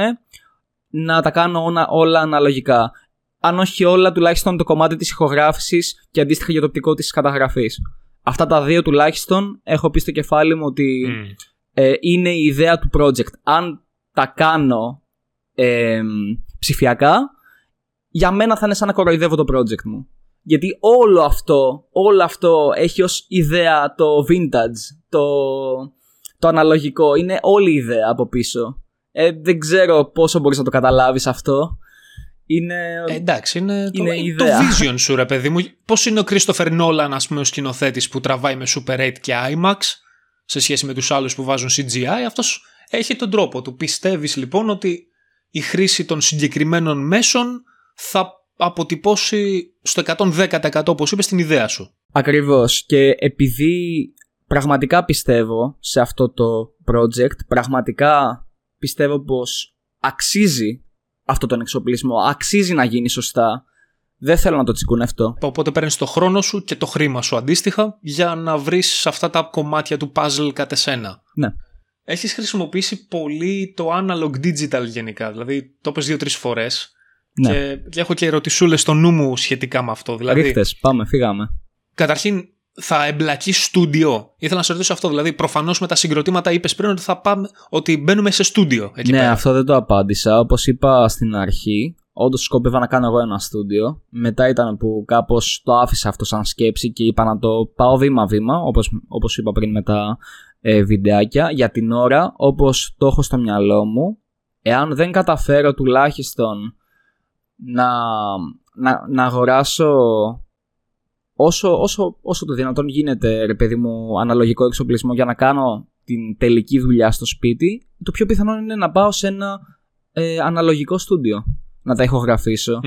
να τα κάνω όλα, όλα αναλογικά. Αν όχι όλα, τουλάχιστον το κομμάτι της ηχογράφησης και αντίστοιχα για το οπτικό της καταγραφής. Αυτά τα δύο τουλάχιστον έχω πει στο κεφάλι μου ότι ε, είναι η ιδέα του project. Αν τα κάνω ε, ψηφιακά, για μένα θα είναι σαν να κοροϊδεύω το project μου. Γιατί όλο αυτό, όλο αυτό έχει ως ιδέα το vintage, το, το αναλογικό. Είναι όλη η ιδέα από πίσω. Ε, δεν ξέρω πόσο μπορείς να το καταλάβεις αυτό. Είναι... Ε, εντάξει, είναι, είναι το, ιδέα. το vision σου ρε παιδί μου. Πώς είναι ο Christopher Nolan ας πούμε ο σκηνοθέτης που τραβάει με Super 8 και IMAX σε σχέση με τους άλλους που βάζουν CGI. Αυτός έχει τον τρόπο του. Πιστεύεις λοιπόν ότι η χρήση των συγκεκριμένων μέσων θα αποτυπώσει στο 110% όπως είπες την ιδέα σου. Ακριβώς και επειδή πραγματικά πιστεύω σε αυτό το project, πραγματικά πιστεύω πως αξίζει αυτό τον εξοπλισμό, αξίζει να γίνει σωστά. Δεν θέλω να το τσικουνευτώ. Οπότε παίρνεις το χρόνο σου και το χρήμα σου αντίστοιχα για να βρεις αυτά τα κομμάτια του puzzle κατ' εσένα. Ναι. Έχεις χρησιμοποιήσει πολύ το analog digital γενικά. Δηλαδή το πες δύο-τρεις φορές. Ναι. Και, και, έχω και ερωτησούλες στο νου μου σχετικά με αυτό. Δηλαδή, Ρίχτες, πάμε, φύγαμε. Καταρχήν, θα εμπλακεί στούντιο. Ήθελα να σε ρωτήσω αυτό. Δηλαδή, προφανώς με τα συγκροτήματα είπες πριν ότι θα πάμε, ότι μπαίνουμε σε στούντιο. ναι, πέρα. αυτό δεν το απάντησα. Όπως είπα στην αρχή, όντως σκόπευα να κάνω εγώ ένα στούντιο. Μετά ήταν που κάπως το άφησα αυτό σαν σκέψη και είπα να το πάω βήμα-βήμα, όπως όπως είπα πριν με τα ε, βιντεάκια. Για την ώρα, όπως το έχω στο μυαλό μου, εάν δεν καταφέρω τουλάχιστον να, να, να αγοράσω όσο, όσο, όσο το δυνατόν γίνεται, ρε παιδί μου, αναλογικό εξοπλισμό για να κάνω την τελική δουλειά στο σπίτι, το πιο πιθανό είναι να πάω σε ένα ε, αναλογικό στούντιο να τα ηχογραφήσω.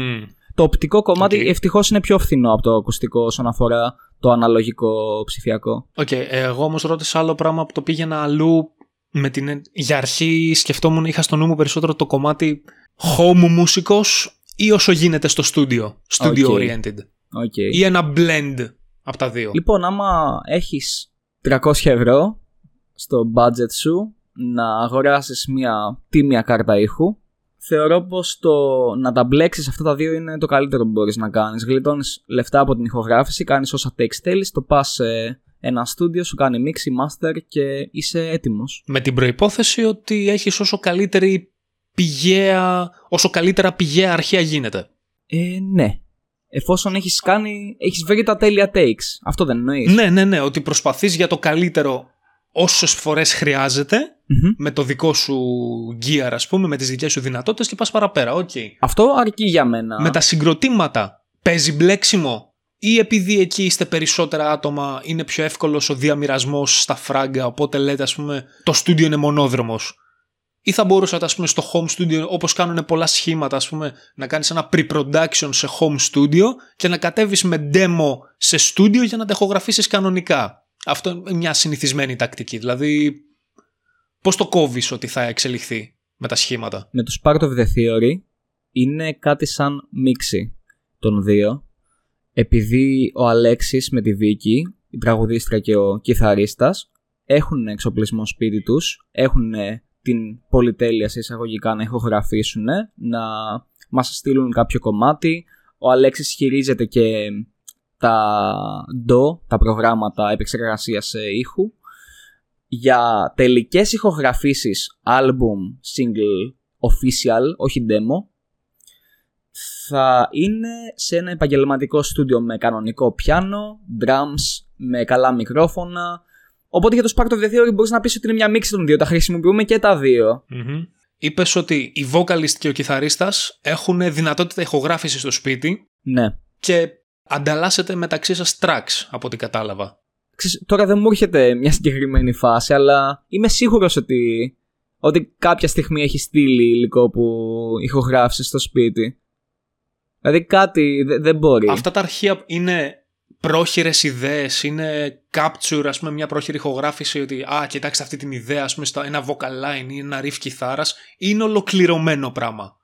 Το οπτικό κομμάτι okay. ευτυχώς είναι πιο φθηνό από το ακουστικό όσον αφορά το αναλογικό ψηφιακό. Ok, okay, εγώ όμως ρώτησα άλλο πράγμα που το πήγαινα αλλού. Με την... Για αρχή σκεφτόμουν, είχα στο νου μου περισσότερο το κομμάτι home μουσικός ή όσο γίνεται στο στούντιο, studio okay. oriented. Okay. Ή ένα blend από τα δύο. Λοιπόν, άμα έχεις 300 ευρώ στο budget σου να αγοράσεις μια τίμια κάρτα ήχου, θεωρώ πως το να τα μπλέξεις αυτά τα δύο είναι το καλύτερο που μπορείς να κάνεις. Γλιτώνεις λεφτά από την ηχογράφηση, κάνεις όσα takes θέλεις, το πας σε ένα στούντιο, σου κάνει mix ή master και είσαι έτοιμος. Με την προϋπόθεση ότι έχεις όσο καλύτερη πηγαία, όσο καλύτερα πηγαία αρχαία γίνεται. Ε, ναι. Εφόσον έχεις κάνει, έχεις βρει τα τέλεια takes. Αυτό δεν εννοείς. Ναι, ναι, ναι, ότι προσπαθείς για το καλύτερο όσες φορές χρειάζεται Μμμ. με το δικό σου gear ας πούμε, με τις δικές σου δυνατότητες και πας παραπέρα, οκ. Αυτό αρκεί για μένα. Με τα συγκροτήματα παίζει μπλέξιμο ή επειδή εκεί είστε περισσότερα άτομα είναι πιο εύκολος ο διαμοιρασμός στα φράγκα οπότε λέτε ας πούμε το στούντιο είναι μονόδρομος ή θα μπορούσατε ας πούμε στο home studio όπως κάνουν πολλά σχήματα ας πούμε να κάνεις ένα pre-production σε home studio και να κατέβεις με demo σε studio για να τα ηχογραφήσεις κανονικά. Αυτό είναι μια συνηθισμένη τακτική. Δηλαδή πώς το κόβεις ότι θα εξελιχθεί με τα σχήματα; με το Spark of the Theory είναι κάτι σαν μίξη των δύο επειδή ο Αλέξης με τη Βίκη, η τραγουδίστρια και ο κιθαρίστας έχουν εξοπλισμό σπίτι τους, έχουν την πολυτέλεια σε εισαγωγικά να ηχογραφήσουν, να μας στείλουν κάποιο κομμάτι. Ο Αλέξης χειρίζεται και τα DO, τα προγράμματα επεξεργασίας ε, ήχου. Για τελικές ηχογραφήσεις, album, single, official, όχι demo, θα είναι σε ένα επαγγελματικό στούντιο με κανονικό πιάνο, drums, με καλά μικρόφωνα. Οπότε για το Spark of the Theory μπορείς να πεις ότι είναι μια μίξη των δύο, τα χρησιμοποιούμε και τα δύο. mm Είπες ότι οι vocalist και ο κιθαρίστας έχουν δυνατότητα ηχογράφησης στο σπίτι Ναι. και ανταλλάσσετε μεταξύ σας tracks από ό,τι κατάλαβα. Ξέρεις, τώρα δεν μου έρχεται μια συγκεκριμένη φάση, αλλά είμαι σίγουρος ότι, ότι κάποια στιγμή έχει στείλει υλικό που ηχογράφησες στο σπίτι. Δηλαδή κάτι δε- δεν μπορεί. Αυτά τα αρχεία είναι πρόχειρες ιδέες, είναι capture, ας πούμε, μια πρόχειρη ηχογράφηση ότι «Α, κοιτάξτε αυτή την ιδέα, ας πούμε, στο ένα vocal line ή ένα riff κιθάρας». Είναι ολοκληρωμένο πράγμα.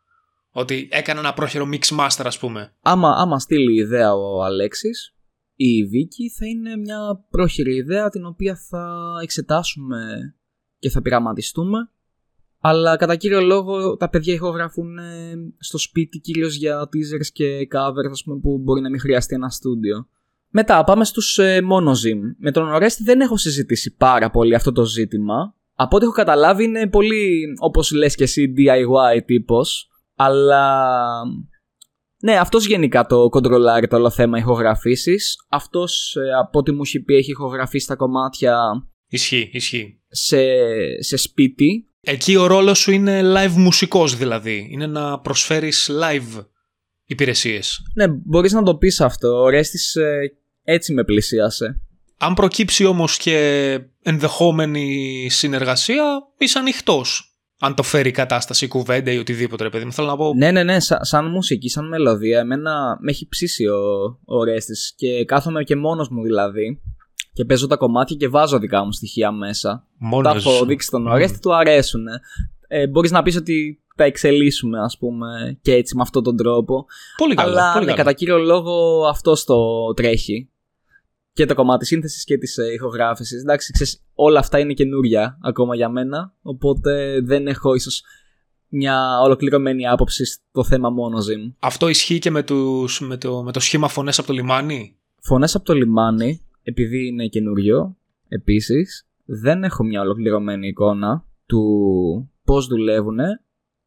Ότι έκανα ένα πρόχειρο mix master, ας πούμε. Άμα, άμα στείλει ιδέα ο Αλέξης ή η Βίκη θα είναι μια πρόχειρη ιδέα την οποία θα εξετάσουμε και θα πειραματιστούμε. Αλλά κατά κύριο λόγο τα παιδιά ηχογραφούν ε, στο σπίτι κυρίως για teasers και covers ας πούμε, που μπορεί να μην χρειαστεί ένα στούντιο. Μετά πάμε στους ε, monozyme. Με τον Ορέστη δεν έχω συζητήσει πάρα πολύ αυτό το ζήτημα. Από ό,τι έχω καταλάβει είναι πολύ όπως λες και εσύ DIY τύπος. Αλλά ναι, αυτός γενικά το κοντρολάρει το όλο θέμα ηχογραφήσεις. Αυτός ε, από ό,τι μου έχει πει έχει ηχογραφήσει τα κομμάτια Ισχύει, ισχύει. σε, σε σπίτι. Εκεί ο ρόλος σου είναι live μουσικός δηλαδή. Είναι να προσφέρεις live υπηρεσίες. Ναι, μπορείς να το πεις αυτό. Ο Ρέστης ε, έτσι με πλησίασε. Αν προκύψει όμως και ενδεχόμενη συνεργασία, είσαι ανοιχτός. Αν το φέρει η κατάσταση, η κουβέντα ή οτιδήποτε, ρε παιδί μου. Θέλω να πω. Ναι, ναι, ναι, σα- σαν μουσική, σαν μελωδία, εμένα με έχει ψήσει ο, ο Ρέστης και κάθομαι και μόνος μου δηλαδή και παίζω τα κομμάτια και βάζω δικά μου στοιχεία μέσα. Μόνος τα έχω σου. δείξει στον Μμμ. Ορέστη, του αρέσουν. Ε, μπορείς να πεις ότι τα εξελίσσουμε, ας πούμε, και έτσι με αυτόν τον τρόπο. Πολύ καλό. Αλλά πολύ ναι, καλό. κατά κύριο λόγο αυτό το τρέχει. Και το κομμάτι σύνθεσης και της ε, ηχογράφησης. Εντάξει, ξέρεις, όλα αυτά είναι καινούρια ακόμα για μένα. Οπότε δεν έχω ίσως μια ολοκληρωμένη άποψη στο θέμα monozyme. Αυτό ισχύει και με, τους, με, το, με το σχήμα φωνές από το λιμάνι; Φωνές από το λιμάνι, επειδή είναι καινούριο, επίσης, δεν έχω μια ολοκληρωμένη εικόνα του πώς δουλεύουν.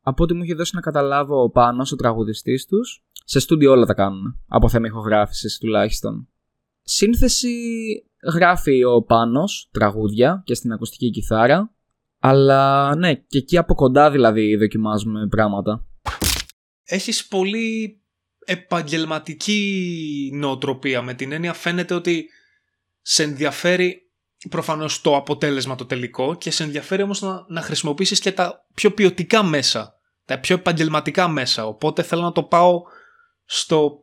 Από ό,τι μου έχει δώσει να καταλάβω ο Πάνος, ο τραγουδιστής τους, σε στούντιο όλα τα κάνουν, από θέμα ηχογράφησης τουλάχιστον. Σύνθεση γράφει ο Πάνος, τραγούδια και στην ακουστική κιθάρα, αλλά ναι, και εκεί από κοντά δηλαδή δοκιμάζουμε πράγματα. Έχεις πολύ επαγγελματική νοοτροπία. Με την έννοια φαίνεται ότι σε ενδιαφέρει προφανώς το αποτέλεσμα το τελικό και σε ενδιαφέρει όμως να, να χρησιμοποιήσεις και τα πιο ποιοτικά μέσα. Τα πιο επαγγελματικά μέσα. Οπότε θέλω να το πάω στο,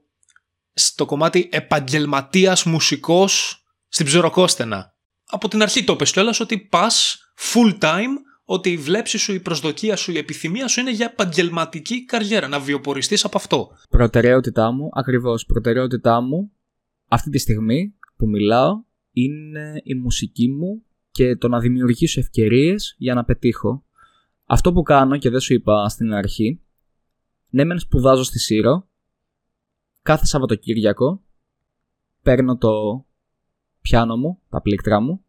στο κομμάτι επαγγελματίας μουσικός στην ψωροκόστενα. Από την αρχή το είπες κιόλας ότι πας full time ότι η βλέψη σου, η προσδοκία σου, η επιθυμία σου είναι για επαγγελματική καριέρα, να βιοποριστείς από αυτό. Προτεραιότητά μου, ακριβώς, προτεραιότητά μου αυτή τη στιγμή που μιλάω είναι η μουσική μου και το να δημιουργήσω ευκαιρίες για να πετύχω. Αυτό που κάνω και δεν σου είπα στην αρχή, ναι μεν σπουδάζω στη Σύρο, κάθε Σαββατοκύριακο παίρνω το πιάνω μου, τα πλήκτρα μου,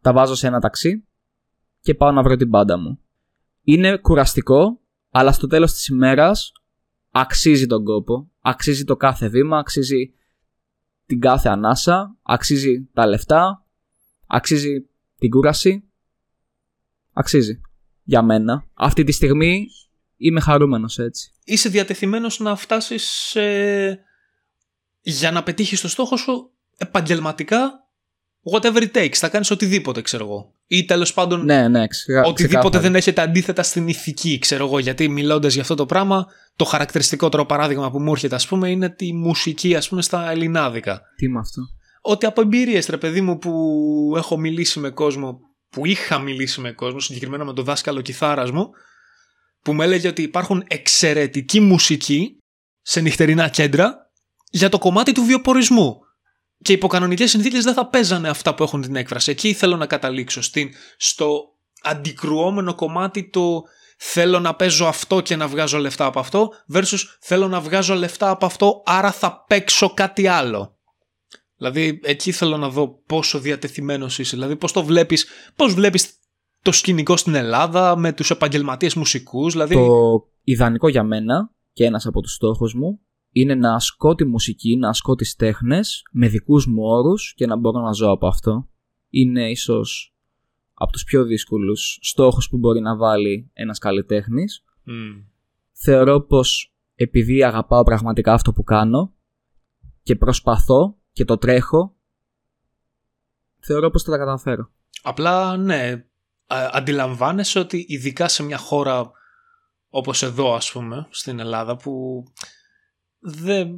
τα βάζω σε ένα ταξί και πάω να βρω την πάντα μου. Είναι κουραστικό, αλλά στο τέλος της ημέρας αξίζει τον κόπο, αξίζει το κάθε βήμα, αξίζει την κάθε ανάσα, αξίζει τα λεφτά, αξίζει την κούραση, αξίζει για μένα. Αυτή τη στιγμή είμαι χαρούμενος έτσι. Είσαι διατεθειμένος να φτάσεις για να πετύχεις το στόχο σου επαγγελματικά whatever it takes, θα κάνεις οτιδήποτε ξέρω εγώ. Ή τέλος πάντων ναι, ναι, οτιδήποτε δεν έχετε αντίθετα στην ηθική ξέρω εγώ. Γιατί μιλώντας για αυτό το πράγμα το χαρακτηριστικότερο παράδειγμα που μου έρχεται ας πούμε είναι τη μουσική ας πούμε στα ελληνάδικα. Τι με αυτό; Ότι από εμπειρίες ρε παιδί μου που έχω μιλήσει με κόσμο που είχα μιλήσει με κόσμο, συγκεκριμένα με τον δάσκαλο κιθάρας μου, που με έλεγε ότι υπάρχουν εξαιρετική μουσική σε νυχτερινά κέντρα για το κομμάτι του βιοπορισμού. Και υπό κανονικέ συνθήκες δεν θα παίζανε αυτά που έχουν την έκφραση. Εκεί θέλω να καταλήξω. Στην, στο αντικρουόμενο κομμάτι το θέλω να παίζω αυτό και να βγάζω λεφτά από αυτό versus θέλω να βγάζω λεφτά από αυτό άρα θα παίξω κάτι άλλο. Δηλαδή εκεί θέλω να δω πόσο διατεθειμένος είσαι. Δηλαδή πώς το βλέπεις, πώς βλέπεις το σκηνικό στην Ελλάδα με τους επαγγελματίες μουσικούς. Δηλαδή... Το ιδανικό για μένα και ένας από τους στόχους μου είναι να ασκώ τη μουσική, να ασκώ τις τέχνες με δικούς μου όρους και να μπορώ να ζω από αυτό. Είναι ίσως από τους πιο δύσκολους στόχους που μπορεί να βάλει ένας καλλιτέχνης. Mm. Θεωρώ πως επειδή αγαπάω πραγματικά αυτό που κάνω και προσπαθώ και το τρέχω, θεωρώ πως θα τα καταφέρω. Απλά ναι, αντιλαμβάνεσαι ότι ειδικά σε μια χώρα όπως εδώ ας πούμε στην Ελλάδα που δεν...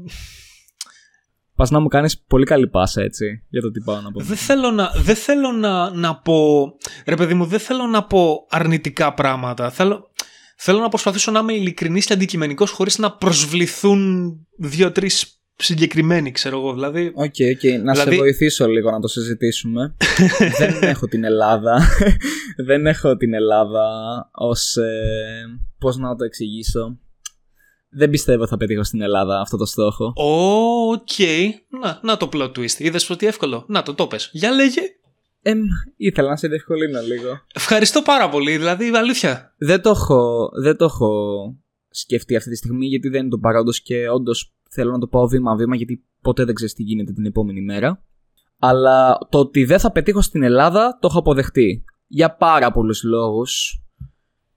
Πας να μου κάνεις πολύ καλή πάσα έτσι για το τι πάω να πω. Δεν θέλω να, δεν θέλω να, να πω... Ρε παιδί μου, δεν θέλω να πω αρνητικά πράγματα. Θέλω, θέλω να προσπαθήσω να είμαι ειλικρινής και αντικειμενικός χωρίς να προσβληθούν δύο-τρεις συγκεκριμένοι, ξέρω εγώ. Δηλαδή, Ok, okay, okay. να δηλαδή... σε βοηθήσω λίγο να το συζητήσουμε. δεν έχω την Ελλάδα. δεν έχω την Ελλάδα ως... Ε, πώς να το εξηγήσω δεν πιστεύω θα πετύχω στην Ελλάδα αυτό το στόχο. Ok. Okay. Να, να το plot twist. Είδες ότι εύκολο. Να το το πες. Για λέγε. Ε, ήθελα να σε διευκολύνω λίγο. Ευχαριστώ πάρα πολύ. Δηλαδή, αλήθεια. Δεν το έχω, δεν το έχω σκεφτεί αυτή τη στιγμή γιατί δεν είναι το παρόντος και όντως θέλω να το πάω βήμα-βήμα γιατί ποτέ δεν ξέρεις τι γίνεται την επόμενη μέρα. Αλλά το ότι δεν θα πετύχω στην Ελλάδα το έχω αποδεχτεί. Για πάρα πολλούς λόγους.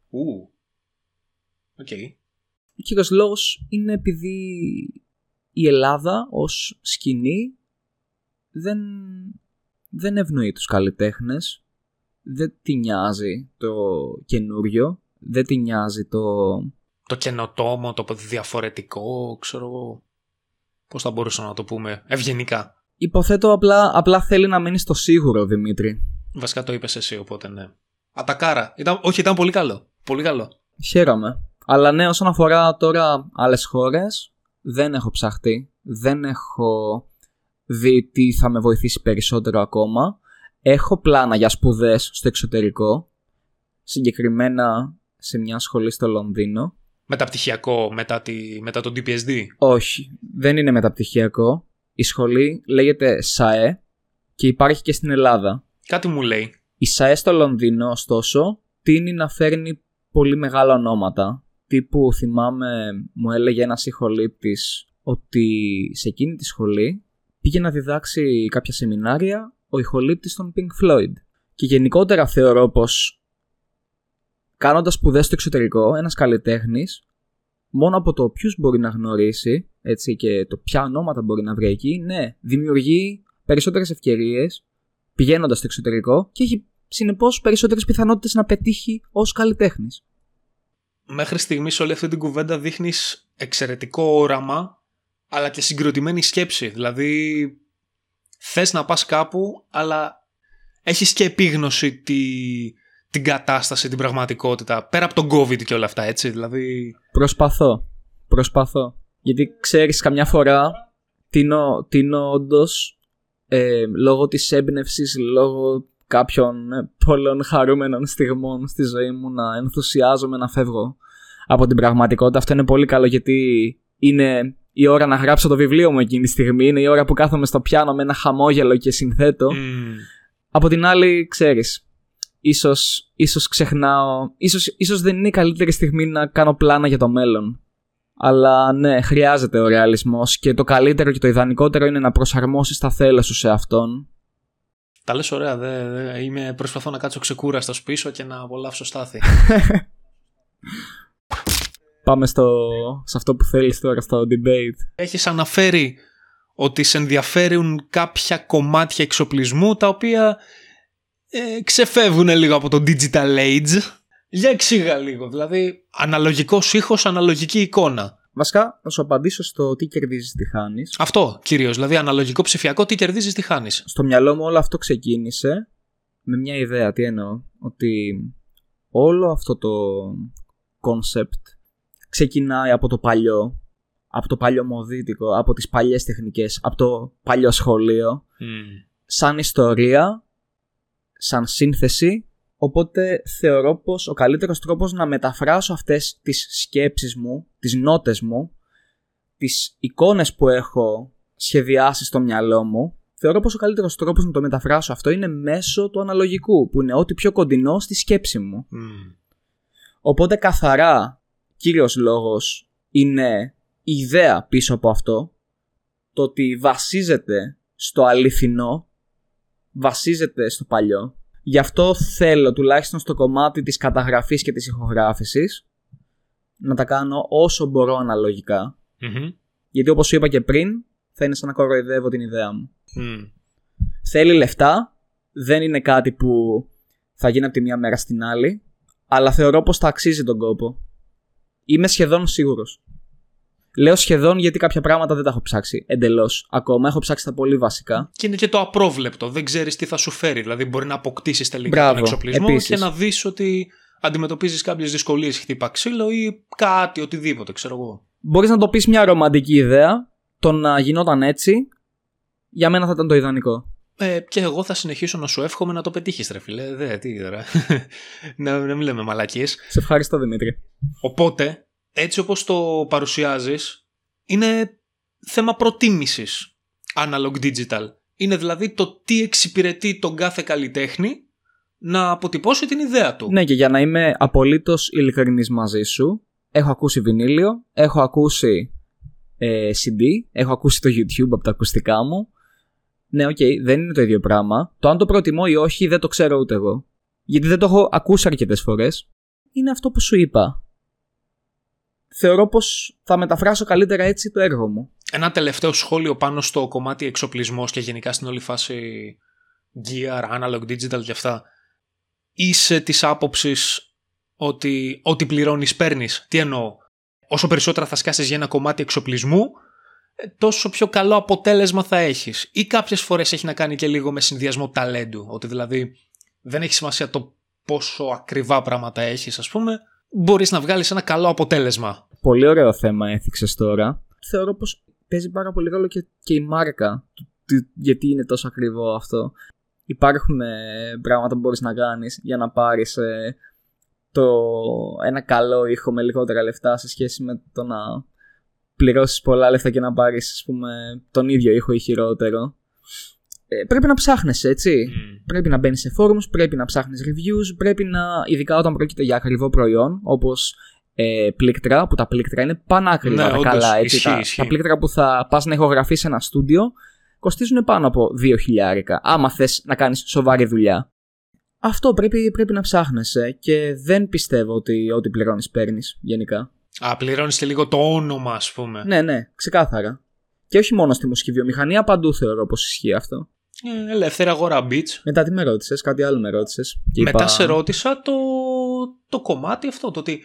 Ου. Οκ. Ο κύριος λόγος είναι επειδή η Ελλάδα ως σκηνή δεν, δεν ευνοεί τους καλλιτέχνες, δεν τη νοιάζει το καινούριο, δεν τη νοιάζει το... Το καινοτόμο, το διαφορετικό, ξέρω εγώ. Πώς θα μπορούσα να το πούμε ευγενικά; Υποθέτω απλά, απλά θέλει να μείνει στο σίγουρο, Δημήτρη. Βασικά το είπες εσύ, οπότε ναι. Ατακάρα. Ήταν, όχι, ήταν πολύ καλό. Πολύ καλό. Χαίρομαι. Αλλά ναι, όσον αφορά τώρα άλλες χώρες, δεν έχω ψαχτεί. Δεν έχω δει τι θα με βοηθήσει περισσότερο ακόμα. Έχω πλάνα για σπουδές στο εξωτερικό. Συγκεκριμένα σε μια σχολή στο Λονδίνο. Μεταπτυχιακό μετά, τη, μετά το DPSD. Όχι, δεν είναι μεταπτυχιακό. Η σχολή λέγεται ΣΑΕ και υπάρχει και στην Ελλάδα. Κάτι μου λέει. Η ΣΑΕ στο Λονδίνο, ωστόσο, τίνει να φέρνει πολύ μεγάλα ονόματα τύπου θυμάμαι μου έλεγε ένας ηχολήπτης ότι σε εκείνη τη σχολή πήγε να διδάξει κάποια σεμινάρια ο ηχολήπτης των Pink Floyd. Και γενικότερα θεωρώ πως κάνοντας σπουδές στο εξωτερικό ένας καλλιτέχνης μόνο από το ποιους μπορεί να γνωρίσει έτσι, και το ποια ονόματα μπορεί να βρει εκεί, ναι, δημιουργεί περισσότερες ευκαιρίες πηγαίνοντας στο εξωτερικό και έχει συνεπώς περισσότερες πιθανότητες να πετύχει ως καλλιτέχνης μέχρι στιγμής όλη αυτή την κουβέντα δείχνεις εξαιρετικό όραμα, αλλά και συγκροτημένη σκέψη. Δηλαδή, θες να πας κάπου, αλλά έχεις και επίγνωση τη, την κατάσταση, την πραγματικότητα, πέρα από τον COVID και όλα αυτά, έτσι. Δηλαδή... Προσπαθώ. Προσπαθώ. Γιατί ξέρεις καμιά φορά τίνω, τίνω όντως ε, λόγω της έμπνευσης, λόγω κάποιων ε, πολλών χαρούμενων στιγμών στη ζωή μου να ενθουσιάζομαι να φεύγω από την πραγματικότητα. Αυτό είναι πολύ καλό γιατί είναι η ώρα να γράψω το βιβλίο μου εκείνη τη στιγμή, είναι η ώρα που κάθομαι στο πιάνο με ένα χαμόγελο και συνθέτω. Μμμ. Από την άλλη, ξέρεις, ίσως, ίσως ξεχνάω, ίσως, ίσως δεν είναι η καλύτερη στιγμή να κάνω πλάνα για το μέλλον. Αλλά ναι, χρειάζεται ο ρεαλισμός και το καλύτερο και το ιδανικότερο είναι να προσαρμόσεις τα θέλω σου σε αυτόν. Τα λες ωραία. Δε, δε- είμαι, προσπαθώ να κάτσω ξεκούραστος πίσω και να απολαύσω στάθη. Πάμε στο, σε αυτό που θέλεις τώρα, στο debate. Έχεις αναφέρει ότι σε ενδιαφέρουν κάποια κομμάτια εξοπλισμού τα οποία ε, ξεφεύγουν λίγο από το digital age. Για εξήγα λίγο. Δηλαδή, αναλογικός ήχος, αναλογική εικόνα. Βασικά, να σου απαντήσω στο τι κερδίζεις, τι χάνεις. Αυτό κυρίως. Δηλαδή, αναλογικό ψηφιακό, τι κερδίζεις, τι χάνεις. στο μυαλό μου όλο αυτό ξεκίνησε με μια ιδέα. Τι εννοώ, ότι όλο αυτό το concept ξεκινάει από το παλιό, από το παλιό μοδίτικο, από τις παλιές τεχνικές, από το παλιό σχολείο, σαν ιστορία, σαν σύνθεση, οπότε θεωρώ πως ο καλύτερος τρόπος να μεταφράσω αυτές τις σκέψεις μου, τις νότες μου, τις εικόνες που έχω σχεδιάσει στο μυαλό μου, θεωρώ πως ο καλύτερος τρόπος να το μεταφράσω αυτό είναι μέσω του αναλογικού, που είναι ό,τι πιο κοντινό στη σκέψη μου. Μμμ. Οπότε καθαρά κύριος λόγος είναι η ιδέα πίσω από αυτό, το ότι βασίζεται στο αληθινό, βασίζεται στο παλιό. Γι' αυτό θέλω τουλάχιστον στο κομμάτι της καταγραφής και της ηχογράφησης να τα κάνω όσο μπορώ αναλογικά. Μμμ. Γιατί όπως σου είπα και πριν, θα είναι σαν να κοροϊδεύω την ιδέα μου. Μμ. Θέλει λεφτά, δεν είναι κάτι που θα γίνει από τη μία μέρα στην άλλη, αλλά θεωρώ πως θα αξίζει τον κόπο. Είμαι σχεδόν σίγουρος. Λέω σχεδόν γιατί κάποια πράγματα δεν τα έχω ψάξει εντελώς ακόμα. Έχω ψάξει τα πολύ βασικά. Και είναι και το απρόβλεπτο. Δεν ξέρεις τι θα σου φέρει. Δηλαδή, μπορεί να αποκτήσεις τελικά Μπράβο, τον εξοπλισμό επίσης. και να δεις ότι αντιμετωπίζεις κάποιες δυσκολίες, χτύπα ξύλο ή κάτι, οτιδήποτε, ξέρω εγώ. Μπορείς να το πεις μια ρομαντική ιδέα. Το να γινόταν έτσι, για μένα θα ήταν το ιδανικό. Ε, και εγώ θα συνεχίσω να σου εύχομαι να το πετύχεις, ρε φίλε. Δε, τι τώρα. να, να μην λέμε μαλακίες. Σε ευχαριστώ Δημήτρη. Οπότε, έτσι όπως το παρουσιάζεις, είναι θέμα προτίμησης analog digital. Είναι δηλαδή το τι εξυπηρετεί τον κάθε καλλιτέχνη να αποτυπώσει την ιδέα του. Ναι, και για να είμαι απολύτως ειλικρινής μαζί σου, έχω ακούσει βινίλιο, έχω ακούσει ε, CD, έχω ακούσει το YouTube από τα ακουστικά μου. Ναι, οκ, δεν είναι το ίδιο πράγμα. Το αν το προτιμώ ή όχι δεν το ξέρω ούτε εγώ. Γιατί δεν το έχω ακούσει αρκετές φορές. Είναι αυτό που σου είπα. Θεωρώ πως θα μεταφράσω καλύτερα έτσι το έργο μου. Ένα τελευταίο σχόλιο πάνω στο κομμάτι εξοπλισμός και γενικά στην όλη φάση gear, analog digital και αυτά. Είσαι της άποψης ότι ό,τι πληρώνεις παίρνεις. Τι εννοώ; Όσο περισσότερα θα σκάσεις για ένα κομμάτι εξοπλισμού, ε, τόσο πιο καλό αποτέλεσμα θα έχεις. Ή κάποιες φορές έχει να κάνει και λίγο με συνδυασμό ταλέντου. Ότι δηλαδή δεν έχει σημασία το πόσο ακριβά πράγματα έχεις ας πούμε. Μπορείς να βγάλεις ένα καλό αποτέλεσμα. Πολύ ωραίο θέμα έθιξες τώρα. Θεωρώ πως παίζει πάρα πολύ ρόλο και, και η μάρκα. του- του- γιατί είναι τόσο ακριβό αυτό. Υπάρχουν ε, πράγματα που μπορείς να κάνεις για να πάρεις ε, το, ένα καλό ήχο με λιγότερα λεφτά σε σχέση με το να πληρώσεις πολλά λεφτά και να πάρεις ας πούμε, τον ίδιο ήχο ή χειρότερο. Ε, πρέπει να ψάχνεσαι, έτσι. Πρέπει να μπαίνεις σε forums, πρέπει να ψάχνεις reviews, πρέπει να, ειδικά όταν πρόκειται για ακριβό προϊόν, όπως ε, πλήκτρα, που τα πλήκτρα είναι πανάκριβα Ναι, τα όντως, καλά, έτσι. ισχύει, τα, ισχύει. τα πλήκτρα που θα πας να ηχογραφείς σε ένα στούντιο κοστίζουν πάνω από 2 χιλιάρικα, άμα θες να κάνεις σοβαρή δουλειά. Αυτό πρέπει, πρέπει να ψάχνεσαι και δεν πιστεύω ότι ό,τι πληρώνεις παίρνεις γενικά. Α, πληρώνεις και λίγο το όνομα ας πούμε. Ναι, ναι, ξεκάθαρα. Και όχι μόνο στη μουσική βιομηχανία, παντού θεωρώ πως ισχύει αυτό. Ε, ελεύθερη αγορά beats. Μετά τι με ρώτησες, κάτι άλλο με ρώτησες. και Μετά είπα- σε ρώτησα το, το κομμάτι αυτό, το ότι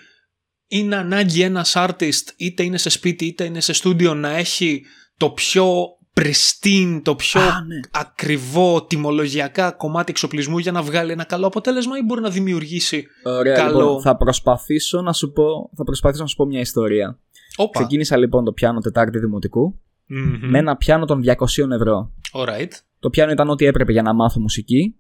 είναι ανάγκη ένας artist είτε είναι σε σπίτι είτε είναι σε στούντιο να έχει το πιο pristine, το πιο Α, ναι. ακριβό τιμολογιακά κομμάτι εξοπλισμού για να βγάλει ένα καλό αποτέλεσμα ή μπορεί να δημιουργήσει. Ωραία, Καλό. λοιπόν, θα προσπαθήσω να σου πω, θα προσπαθήσω να σου πω μια ιστορία. Όπα. Ξεκίνησα λοιπόν το πιάνο Τετάρτη Δημοτικού Μμμ. με ένα πιάνο των 200 ευρώ. Alright. Το πιάνο ήταν ό,τι έπρεπε για να μάθω μουσική.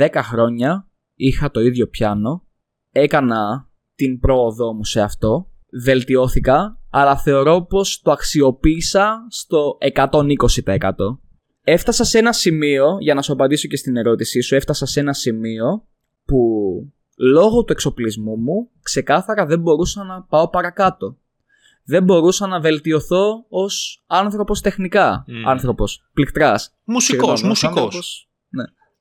10 χρόνια είχα το ίδιο πιάνο. Έκανα την πρόοδό μου σε αυτό. βελτιώθηκα, αλλά θεωρώ πως το αξιοποίησα στο 120%. Έφτασα σε ένα σημείο, για να σου απαντήσω και στην ερώτησή σου, έφτασα σε ένα σημείο που λόγω του εξοπλισμού μου ξεκάθαρα δεν μπορούσα να πάω παρακάτω. Δεν μπορούσα να βελτιωθώ ως άνθρωπος τεχνικά. Mm. Άνθρωπος, πληκτράς. Μουσικός, Συγγνώμη, ως μουσικός. άνθρωπος- Ναι,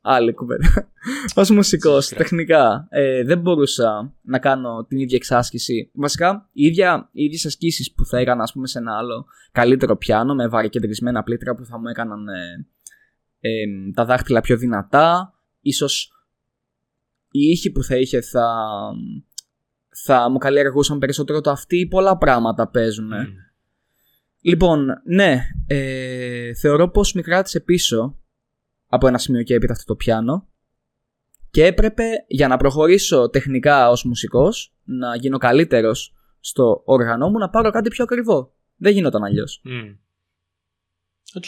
άλλη κουβέντα. Ως μουσικός, Σύστρα. τεχνικά. Ε, δεν μπορούσα να κάνω την ίδια εξάσκηση. Βασικά, οι, ίδια, οι ίδιες ασκήσεις που θα έκανα, ας πούμε, σε ένα άλλο καλύτερο πιάνο, με βαρικεντρισμένα πλήκτρα που θα μου έκαναν ε, ε, τα δάχτυλα πιο δυνατά. Ίσως οι ήχοι που θα είχε θα, θα μου καλλιεργούσαν περισσότερο το αυτή. Πολλά πράγματα παίζουν. Μμ. Λοιπόν, ναι, ε, θεωρώ πως με κράτησε πίσω από ένα σημείο και έπειτα αυτό το πιάνο και έπρεπε για να προχωρήσω τεχνικά ως μουσικός, να γίνω καλύτερος στο όργανό μου, να πάρω κάτι πιο ακριβό. Δεν γινόταν αλλιώς. Μμ. Οκ.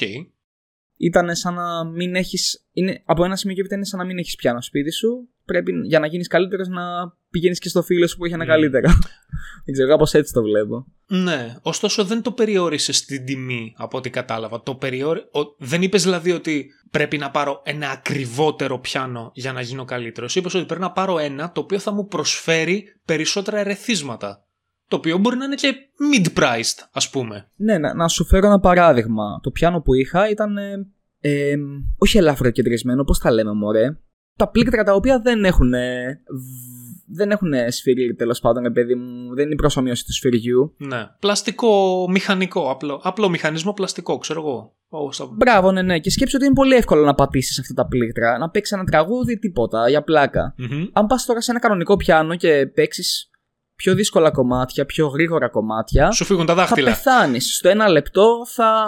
Ήταν σαν να μην έχεις... Είναι, από ένα σημείο και έπειτα είναι σαν να μην έχεις πιάνο σπίτι σου. Πρέπει για να γίνεις καλύτερος να πηγαίνεις και στο φίλο σου που έχει ένα Μμ. καλύτερο. Δεν ξέρω, κάπως έτσι το βλέπω. Ναι, ωστόσο δεν το περιόρισες στην τιμή από ό,τι κατάλαβα. Το περιόρι... ο- Δεν είπες δηλαδή ότι πρέπει να πάρω ένα ακριβότερο πιάνο για να γίνω καλύτερος. Είπες ότι πρέπει να πάρω ένα το οποίο θα μου προσφέρει περισσότερα ερεθίσματα. Το οποίο μπορεί να είναι και mid-priced, ας πούμε. Ναι, να, να σου φέρω ένα παράδειγμα. Το πιάνο που είχα ήταν. Ε, ε, όχι ελαφρύ κεντρισμένο, πώς τα λέμε, μωρέ. Τα πλήκτρα τα οποία δεν έχουν. ε, β- δεν έχουν σφυρί, τέλος πάντων, ρε παιδί μου. Δεν είναι η προσωμείωση του σφυριού. Ναι. Πλαστικό, μηχανικό, απλό, απλό μηχανισμό πλαστικό, ξέρω εγώ. Όπως τα- Μπράβο, ναι, ναι. Και σκέψου ότι είναι πολύ εύκολο να πατήσεις αυτά τα πλήκτρα. Να παίξεις ένα τραγούδι, τίποτα, για πλάκα. Μμμ. Αν πας τώρα σε ένα κανονικό πιάνο και παίξεις πιο δύσκολα κομμάτια, πιο γρήγορα κομμάτια. Σου φύγουν τα Θα δάχτυλα. πεθάνεις. Στο ένα λεπτό θα,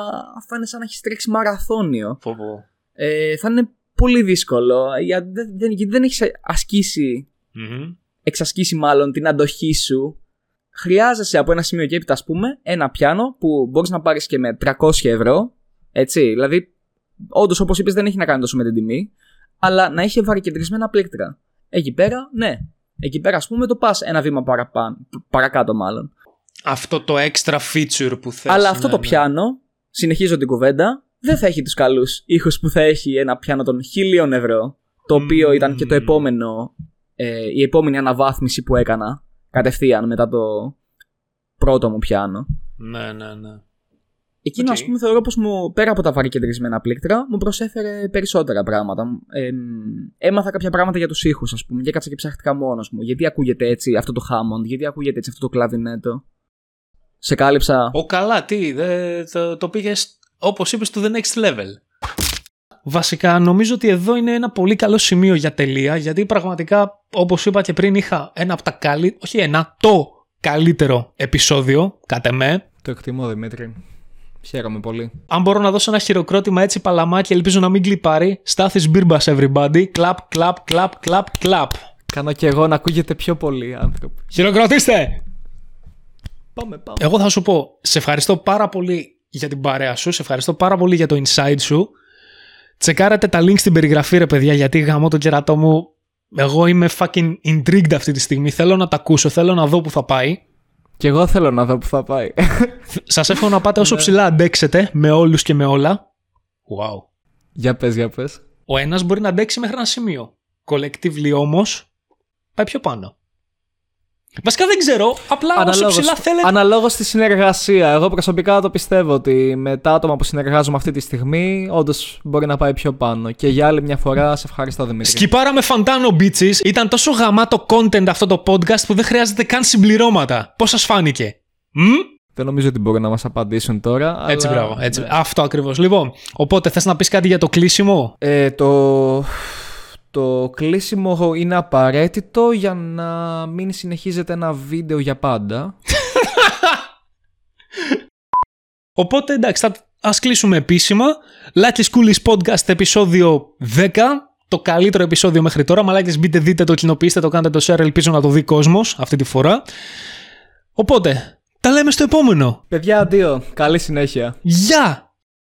θα είναι σαν να έχεις τρέξει μαραθώνιο. Πω, πω. ε, θα είναι πολύ δύσκολο. Γιατί δεν, δεν, γιατί δεν έχεις ασκήσει, Μμμ. εξασκήσει μάλλον την αντοχή σου. Χρειάζεσαι από ένα σημείο και έπειτα, ας πούμε, ένα πιάνο που μπορείς να πάρεις και με 300 ευρώ. Έτσι, δηλαδή, όντως όπως είπες, δεν έχει να κάνει τόσο με την τιμή, αλλά να έχει βαρικεντρισμένα πλήκτρα. Εκεί πέρα, ναι. Εκεί πέρα, ας πούμε, το πας ένα βήμα παραπάνω, παρακάτω, μάλλον. Αυτό το extra feature που θες. Αλλά αυτό ναι, το ναι. πιάνο, συνεχίζω την κουβέντα, δεν θα έχει τους καλούς ήχους που θα έχει ένα πιάνο των χιλίων ευρώ. Το οποίο Μμμ. ήταν και το επόμενο, ε, η επόμενη αναβάθμιση που έκανα κατευθείαν μετά το πρώτο μου πιάνο. Ναι, ναι, ναι. Εκείνο, Οκ. ας πούμε, θεωρώ πως μου, πέρα από τα βαρικεντρισμένα πλήκτρα, μου προσέφερε περισσότερα πράγματα. Ε, έμαθα κάποια πράγματα για τους ήχους, ας πούμε, και έκατσα και ψάχτηκα μόνος μου. Γιατί ακούγεται έτσι αυτό το Hammond, γιατί ακούγεται έτσι αυτό το κλαβινέτο. Σε κάλυψα. Ο καλά, τι, δε, το, το πήγες όπως είπες to the next level. Βασικά, νομίζω ότι εδώ είναι ένα πολύ καλό σημείο για τελεία, γιατί πραγματικά, όπως είπα και πριν, είχα ένα από τα καλύτερα, όχι ένα, το καλύτερο επεισόδιο, κατ' εμέ. Το εκτιμώ, Δημήτρη. Χαίρομαι πολύ. Αν μπορώ να δώσω ένα χειροκρότημα έτσι παλαμάκι, ελπίζω να μην κλιπάρει. Στάθης Μπίρμπας, everybody. Κλαπ, κλαπ, κλαπ, κλαπ, κλαπ. Κάνω και εγώ να ακούγεται πιο πολύ άνθρωποι. Χειροκροτήστε! Πάμε, πάμε. Εγώ θα σου πω, σε ευχαριστώ πάρα πολύ για την παρέα σου, σε ευχαριστώ πάρα πολύ για το insight σου. Τσεκάρατε τα link στην περιγραφή ρε παιδιά γιατί γαμώ το κερατό μου. Εγώ είμαι fucking intrigued αυτή τη στιγμή. Θέλω να τα ακούσω, θέλω να δω που θα πάει. Και εγώ θέλω να δω που θα πάει. Σας εύχομαι να πάτε όσο ψηλά αντέξετε με όλους και με όλα. Wow. για πες, για πες. Ο ένας μπορεί να αντέξει μέχρι ένα σημείο. Collectively όμως πάει πιο πάνω. Βασικά δεν ξέρω, απλά όσο ψηλά θέλετε. αναλόγως στη συνεργασία. Εγώ προσωπικά το πιστεύω ότι με τα άτομα που συνεργάζομαι αυτή τη στιγμή, όντως μπορεί να πάει πιο πάνω. Και για άλλη μια φορά, σε ευχαριστώ Δημήτρη. Σκυπάραμε φαντάνο bitches. Ήταν τόσο γαμάτο content αυτό το podcast που δεν χρειάζεται καν συμπληρώματα. Πώς σας φάνηκε; Μμ; Δεν νομίζω ότι μπορούν να μας απαντήσουν τώρα. Έτσι, αλλά... μπράβο. Έτσι. ναι. Αυτό ακριβώς. Λοιπόν, οπότε θες να πεις κάτι για το κλείσιμο; Ε, το... το κλείσιμο είναι απαραίτητο για να μην συνεχίζεται ένα βίντεο για πάντα. Οπότε εντάξει, θα ας κλείσουμε επίσημα. Like Coolies Podcast επεισόδιο 10. Το καλύτερο επεισόδιο μέχρι τώρα. Μαλάκες μπείτε δείτε το, κοινοποιήστε το, κάντε το share. Ελπίζω να το δει κόσμος αυτή τη φορά. Οπότε, τα λέμε στο επόμενο. Παιδιά, αντίο. Καλή συνέχεια. Γεια!